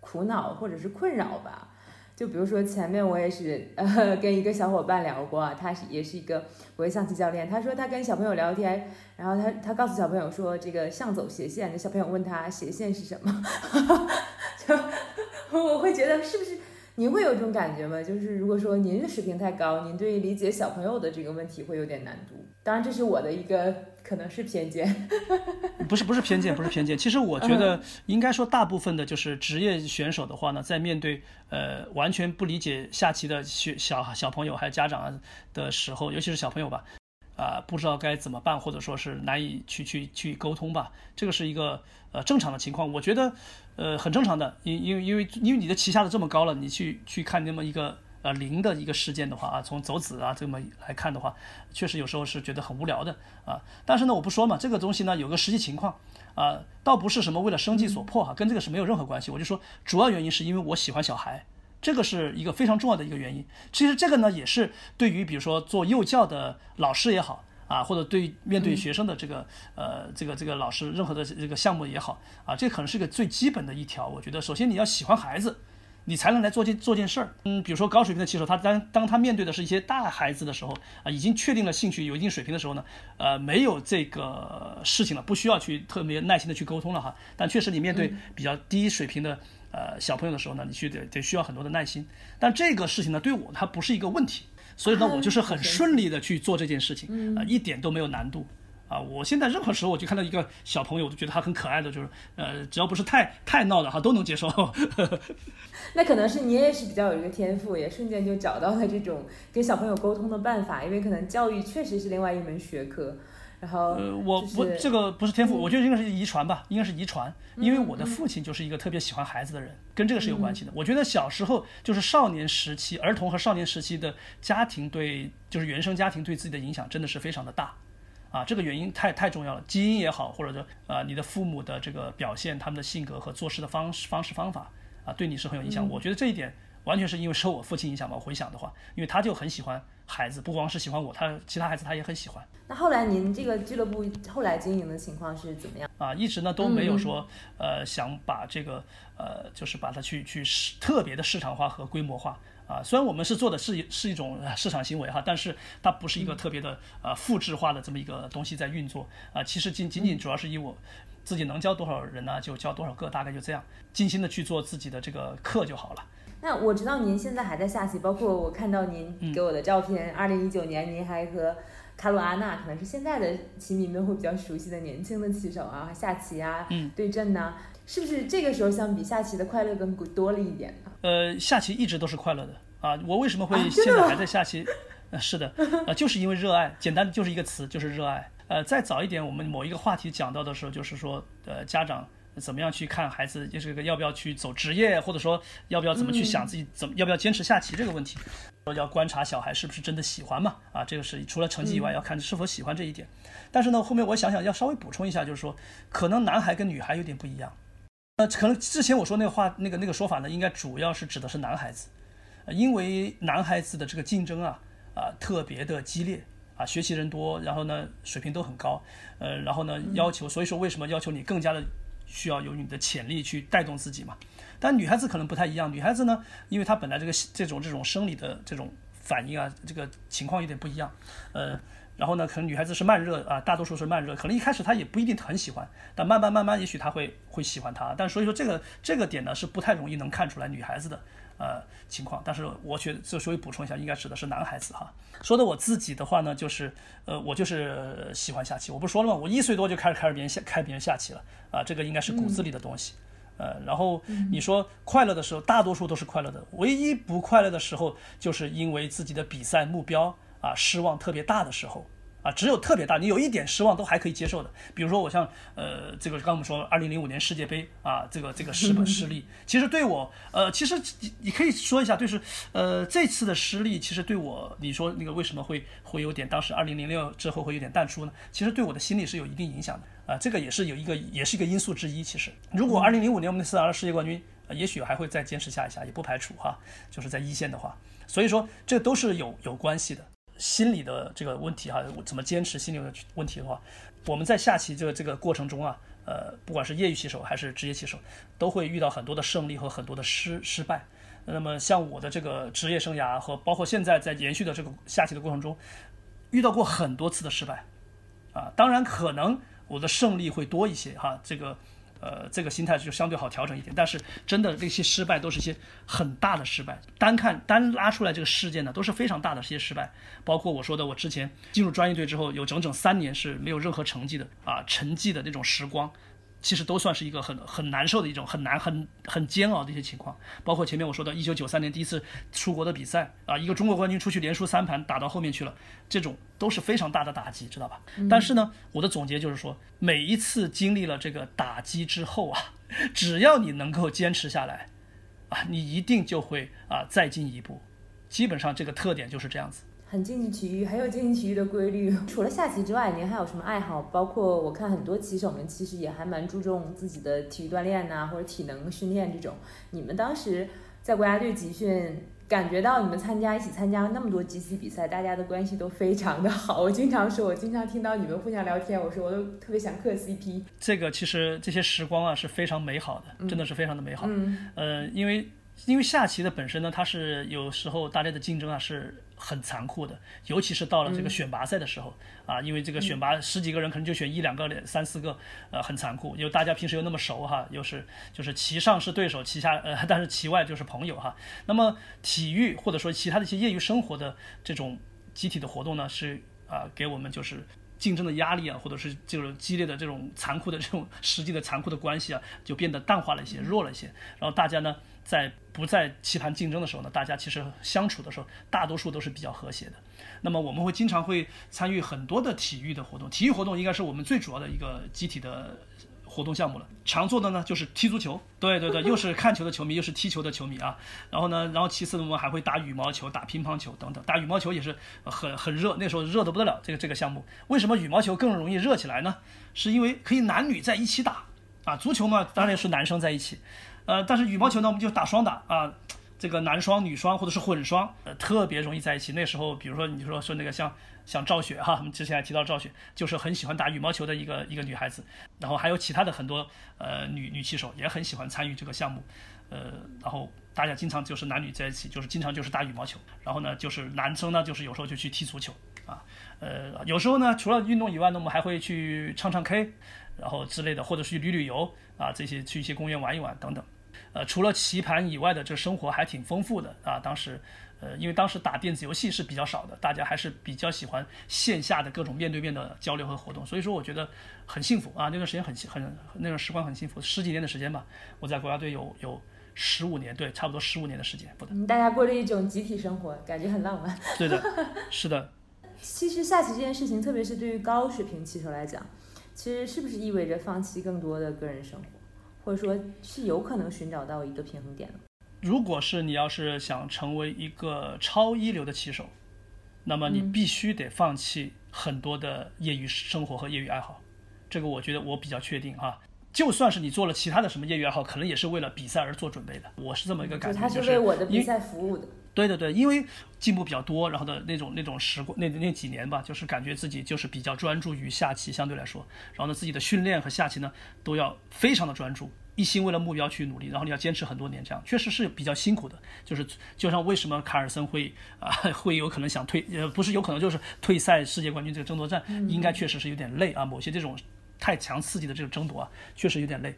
苦恼或者是困扰吧。就比如说前面我也是呃跟一个小伙伴聊过，他是也是一个国际象棋教练，他说他跟小朋友聊天，然后他他告诉小朋友说这个象走斜线，那小朋友问他斜线是什么，就我会觉得是不是？您会有这种感觉吗？就是如果说您的水平太高，您对于理解小朋友的这个问题会有点难度。当然，这是我的一个可能是偏见。不是不是偏见，不是偏见。其实我觉得应该说，大部分的就是职业选手的话呢，在面对呃完全不理解下棋的学小小朋友还有家长的时候，尤其是小朋友吧。啊，不知道该怎么办，或者说是难以去去去沟通吧，这个是一个呃正常的情况，我觉得呃很正常的，因因为因为因为你的棋下的这么高了，你去去看那么一个呃零的一个事件的话啊，从走子啊这么来看的话，确实有时候是觉得很无聊的啊。但是呢，我不说嘛，这个东西呢有个实际情况啊，倒不是什么为了生计所迫哈，跟这个是没有任何关系。我就说主要原因是因为我喜欢小孩。这个是一个非常重要的一个原因。其实这个呢，也是对于比如说做幼教的老师也好啊，或者对面对学生的这个呃这个这个老师任何的这个项目也好啊，这可能是个最基本的一条。我觉得首先你要喜欢孩子，你才能来做件做件事儿。嗯，比如说高水平的棋手，他当当他面对的是一些大孩子的时候啊，已经确定了兴趣有一定水平的时候呢，呃，没有这个事情了，不需要去特别耐心的去沟通了哈。但确实你面对比较低水平的。呃，小朋友的时候呢，你去得得需要很多的耐心，但这个事情呢，对我它不是一个问题，所以呢，我就是很顺利的去做这件事情，啊，一点都没有难度，啊，我现在任何时候我就看到一个小朋友，我都觉得他很可爱的，就是呃，只要不是太太闹的哈，都能接受。那可能是你也是比较有一个天赋，也瞬间就找到了这种跟小朋友沟通的办法，因为可能教育确实是另外一门学科。然后呃，我就是嗯我这个不是天赋，我觉得应该是遗传吧，应该是遗传，因为我的父亲就是一个特别喜欢孩子的人，跟这个是有关系的。我觉得小时候就是少年时期，儿童和少年时期的家庭对，就是原生家庭对自己的影响真的是非常的大。啊，这个原因太太重要了，基因也好，或者说啊、你的父母的这个表现，他们的性格和做事的方式方式方法啊，对你是很有影响。我觉得这一点完全是因为受我父亲影响吧。我回想的话，因为他就很喜欢孩子，不光是喜欢我，他其他孩子他也很喜欢。那后来您这个俱乐部后来经营的情况是怎么样？啊，一直呢都没有说，呃，想把这个，呃，就是把它去去市特别的市场化和规模化啊。虽然我们是做的是一是一种呃市场行为哈，但是它不是一个特别的呃复制化的这么一个东西在运作啊。其实仅仅仅主要是以我自己能教多少人呢，就教多少个，大概就这样，精心的去做自己的这个课就好了。那我知道您现在还在下棋，包括我看到您给我的照片，二零一九年您还和卡鲁阿纳，可能是现在的棋迷们会比较熟悉的年轻的棋手啊，下棋啊，嗯对阵呐、是不是这个时候相比下棋的快乐更多了一点呢？呃，下棋一直都是快乐的啊。我为什么会现在还在下棋？呃，是的，啊，就是因为热爱，简单的就是一个词，就是热爱。呃，再早一点，我们某一个话题讲到的时候，就是说，呃，家长怎么样去看孩子，就是这个要不要去走职业，或者说要不要怎么去想自己怎么、要不要坚持下棋这个问题，说要观察小孩是不是真的喜欢嘛？啊，这个是除了成绩以外，要看是否喜欢这一点。但是呢，后面我想想要稍微补充一下，就是说，可能男孩跟女孩有点不一样。呃，可能之前我说那个话，那个那个说法呢，应该主要是指的是男孩子，呃因为男孩子的这个竞争啊啊、特别的激烈啊，学习人多，然后呢水平都很高，呃，然后呢要求，所以说为什么要求你更加的需要有你的潜力去带动自己嘛？但女孩子可能不太一样，女孩子呢，因为她本来这个这种这种生理的这种反应啊，这个情况有点不一样，呃。然后呢，可能女孩子是慢热啊，大多数是慢热，可能一开始她也不一定很喜欢，但慢慢慢慢，也许她会会喜欢她。但所以说这个这个点呢是不太容易能看出来女孩子的呃情况。但是我觉得这所以补充一下，应该指的是男孩子哈。说的我自己的话呢，就是呃我就是喜欢下棋，我不说了吗？我一岁多就开始开始别人下开别人下棋了啊，这个应该是骨子里的东西。呃，然后你说快乐的时候，大多数都是快乐的，唯一不快乐的时候，就是因为自己的比赛目标啊失望特别大的时候。啊，只有特别大，你有一点失望都还可以接受的。比如说我像呃，这个刚刚我们说二零零五年世界杯啊，这个这个失失利，其实对我呃，其实你你可以说一下，就是呃这次的失利，其实对我你说那个为什么会会有点当时二零零六之后会有点淡出呢？其实对我的心理是有一定影响的啊，这个也是有一个也是一个因素之一。其实如果二零零五年我们那次拿了世界冠军，呃也许还会再坚持下一下，也不排除哈，就是在一线的话，所以说这都是有有关系的。心理的这个问题哈，怎么坚持心理的问题的话，我们在下棋这个这个过程中啊，呃，不管是业余棋手还是职业棋手，都会遇到很多的胜利和很多的失失败。那么像我的这个职业生涯和包括现在在延续的这个下棋的过程中，遇到过很多次的失败，啊，当然可能我的胜利会多一些哈，这个。呃，这个心态就相对好调整一点，但是真的那些失败都是一些很大的失败，单看单拉出来这个事件呢，都是非常大的一些失败，包括我说的，我之前进入专业队之后，有整整三年是没有任何成绩的啊，沉寂的那种时光，其实都算是一个很很难受的一种很难很很煎熬的一些情况，包括前面我说的，一九九三年第一次出国的比赛啊，一个中国冠军出去连输三盘打到后面去了，这种都是非常大的打击，知道吧？但是呢，我的总结就是说，每一次经历了这个打击之后啊，只要你能够坚持下来，啊，你一定就会啊再进一步，基本上这个特点就是这样子。很竞技体育，很有竞技体育的规律。除了下棋之外，您还有什么爱好？包括我看很多棋手们其实也还蛮注重自己的体育锻炼呐、或者体能训练这种。你们当时在国家队集训，感觉到你们参加一起参加那么多集体比赛，大家的关系都非常的好。我经常说，我经常听到你们互相聊天，我说我都特别想磕 CP。这个其实这些时光啊是非常美好的，真的是非常的美好。嗯呃，因为因为下棋的本身呢，它是有时候大家的竞争啊是很残酷的，尤其是到了这个选拔赛的时候、啊，因为这个选拔十几个人可能就选一两个、三四个，呃，很残酷。因为大家平时又那么熟哈，又是就是棋上是对手，棋下呃，但是棋外就是朋友哈。那么体育或者说其他的一些业余生活的这种集体的活动呢，是啊、给我们就是。竞争的压力啊，或者是这种激烈的这种残酷的这种实际的残酷的关系啊，就变得淡化了一些，弱了一些。然后大家呢，在不在棋盘竞争的时候呢，大家其实相处的时候，大多数都是比较和谐的。那么我们会经常会参与很多的体育的活动，体育活动应该是我们最主要的一个集体的。活动项目了，常做的呢就是踢足球，对对对，又是看球的球迷，又是踢球的球迷啊。然后呢，然后其次呢，我们还会打羽毛球、打乒乓球等等。打羽毛球也是很很热，那时候热得不得了。这个这个项目，为什么羽毛球更容易热起来呢？是因为可以男女在一起打啊。足球嘛，当然是男生在一起，呃，但是羽毛球呢，我们就打双打啊。这个男双、女双或者是混双，呃，特别容易在一起。那时候，比如说你说说那个像像赵雪哈，我们之前还提到赵雪，就是很喜欢打羽毛球的一个一个女孩子。然后还有其他的很多呃女女棋手也很喜欢参与这个项目，呃，然后大家经常就是男女在一起，就是经常就是打羽毛球。然后呢，就是男生呢，就是有时候就去踢足球啊，呃，有时候呢，除了运动以外呢，我们还会去唱唱 K，然后之类的，或者去旅旅游啊，这些去一些公园玩一玩等等。呃，除了棋盘以外的这生活还挺丰富的啊。当时，呃，因为当时打电子游戏是比较少的，大家还是比较喜欢线下的各种面对面的交流和活动，所以说我觉得很幸福啊。那段时间很很那段时光很幸福，十几年的时间吧，我在国家队有有十五年，对，差不多十五年的时间，不嗯，大家过着一种集体生活，感觉很浪漫。对的，是的。其实下棋这件事情，特别是对于高水平棋手来讲，其实是不是意味着放弃更多的个人生活？或者说是有可能寻找到一个平衡点的。如果是你要是想成为一个超一流的棋手，那么你必须得放弃很多的业余生活和业余爱好。这个我觉得我比较确定哈。就算是你做了其他的什么业余爱好，可能也是为了比赛而做准备的。我是这么一个感觉。他是为我的比赛服务的。对对对，因为进步比较多，然后的那种那种时光，那那几年吧，就是感觉自己就是比较专注于下棋，相对来说，然后呢，自己的训练和下棋呢都要非常的专注，一心为了目标去努力，然后你要坚持很多年，这样确实是比较辛苦的。就是就像为什么卡尔森会啊会有可能想退，呃不是有可能就是退赛世界冠军这个争夺战，应该确实是有点累啊。某些这种太强刺激的这个争夺啊，确实有点累。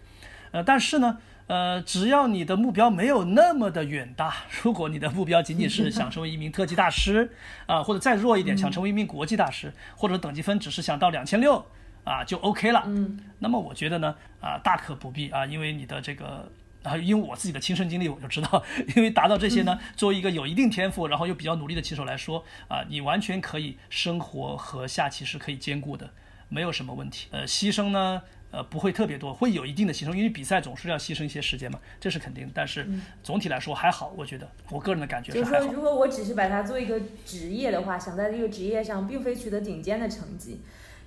呃，但是呢。呃，只要你的目标没有那么的远大，如果你的目标仅仅是 想成为一名特级大师，啊，或者再弱一点想成为一名国际大师，或者等级分只是想到两千六，啊，就 OK 了。嗯，那么我觉得呢，啊，大可不必啊，因为你的这个，啊，因为我自己的亲身经历，我就知道，因为达到这些呢，作为一个有一定天赋，然后又比较努力的棋手来说，啊，你完全可以生活和下棋是可以兼顾的，没有什么问题。呃，牺牲呢？呃，不会特别多，会有一定的牺牲，因为比赛总是要牺牲一些时间嘛，这是肯定。但是总体来说还好，我觉得我个人的感觉是还好。就是说，如果我只是把它做一个职业的话，想在这个职业上并非取得顶尖的成绩，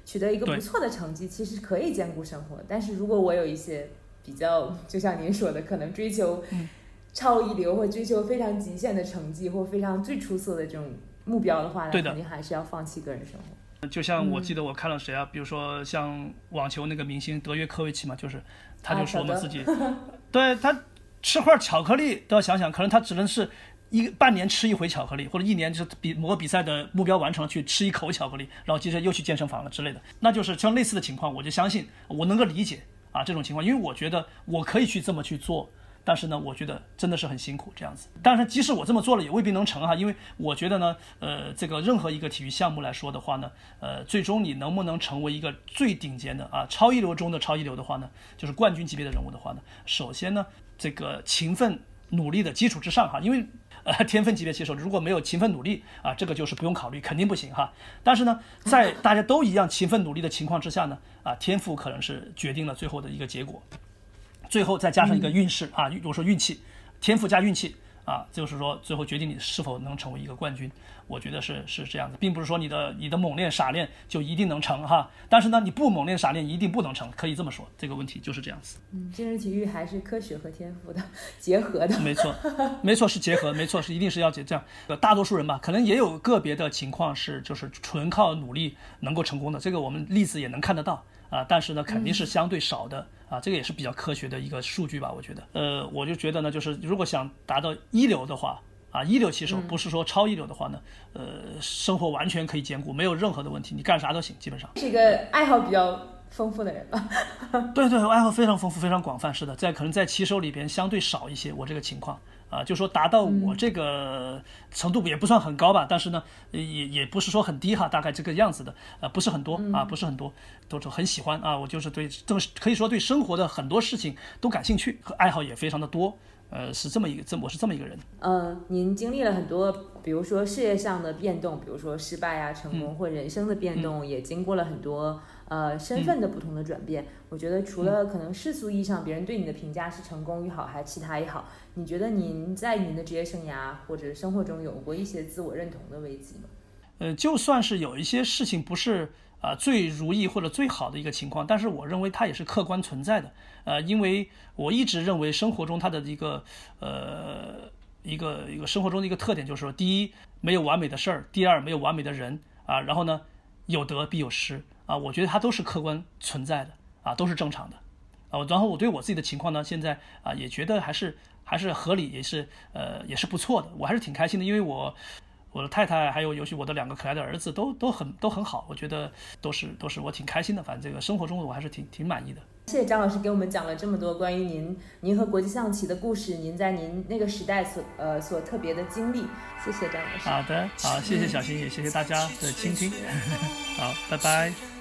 取得一个不错的成绩，其实可以兼顾生活。但是如果我有一些比较，就像您说的，可能追求超一流或追求非常极限的成绩或非常最出色的这种目标的话，那肯定还是要放弃个人生活。就像我记得我看了谁啊，比如说像网球那个明星德约科维奇嘛，就是他就说我们自己，对他吃块巧克力都要想想，可能他只能是一半年吃一回巧克力，或者一年就是比某个比赛的目标完成了去吃一口巧克力，然后接着又去健身房了之类的，那就是像类似的情况，我就相信我能够理解啊这种情况，因为我觉得我可以去这么去做。但是呢，我觉得真的是很辛苦这样子。但是即使我这么做了，也未必能成哈。因为我觉得呢，呃，这个任何一个体育项目来说的话呢，呃，最终你能不能成为一个最顶尖的啊，超一流中的超一流的话呢，就是冠军级别的人物的话呢，首先呢，这个勤奋努力的基础之上哈，因为呃，天分级别棋手如果没有勤奋努力啊，这个就是不用考虑，肯定不行哈。但是呢，在大家都一样勤奋努力的情况之下呢，啊，天赋可能是决定了最后的一个结果。最后再加上一个运势啊，我说运气，天赋加运气啊，就是说最后决定你是否能成为一个冠军。我觉得是是这样子，并不是说你的你的猛练傻练就一定能成哈。但是呢，你不猛练傻练一定不能成，可以这么说。这个问题就是这样子。嗯，竞争体育还是科学和天赋的 结合的。没错，没错是结合，没错是一定是要结这样。呃，大多数人吧，可能也有个别的情况是就是纯靠努力能够成功的，这个我们例子也能看得到啊。但是呢，肯定是相对少的。啊，这个也是比较科学的一个数据吧，我觉得。呃，我就觉得呢，就是如果想达到一流的话，啊，一流棋手不是说超一流的话呢，呃，生活完全可以兼顾，没有任何的问题，你干啥都行，基本上。是一个爱好比较丰富的人吧？对对，爱好非常丰富，非常广泛，是的，在可能在棋手里边相对少一些，我这个情况啊，就说达到我这个程度也不算很高吧，但是呢，也也不是说很低哈，大概这个样子的，呃，不是很多啊，不是很多，都是很喜欢啊，我就是对，这么可以说对生活的很多事情都感兴趣和爱好也非常的多，呃，是这么一个，这我是这么一个人。呃，您经历了很多，比如说事业上的变动，比如说失败啊、成功或人生的变动，也经过了很多。呃，身份的不同的转变，我觉得除了可能世俗意义上别人对你的评价是成功也好，还是其他也好，你觉得您在您的职业生涯或者生活中有过一些自我认同的危机吗？呃，就算是有一些事情不是啊最如意或者最好的一个情况，但是我认为它也是客观存在的。呃，因为我一直认为生活中它的一个呃一个一个生活中的一个特点就是说，第一没有完美的事儿，第二没有完美的人啊，然后呢有得必有失。啊，我觉得它都是客观存在的，啊，都是正常的，啊，然后我对我自己的情况呢，现在啊也觉得还是还是合理，也是呃也是不错的，我还是挺开心的，因为我我的太太还有尤其我的两个可爱的儿子都都很都很好，我觉得都是都是我挺开心的，反正这个生活中我还是挺挺满意的。谢谢张老师给我们讲了这么多关于您您和国际象棋的故事，您在您那个时代所呃所特别的经历。谢谢张老师。好的，好，谢谢小新，也谢谢大家的倾听。好，拜拜。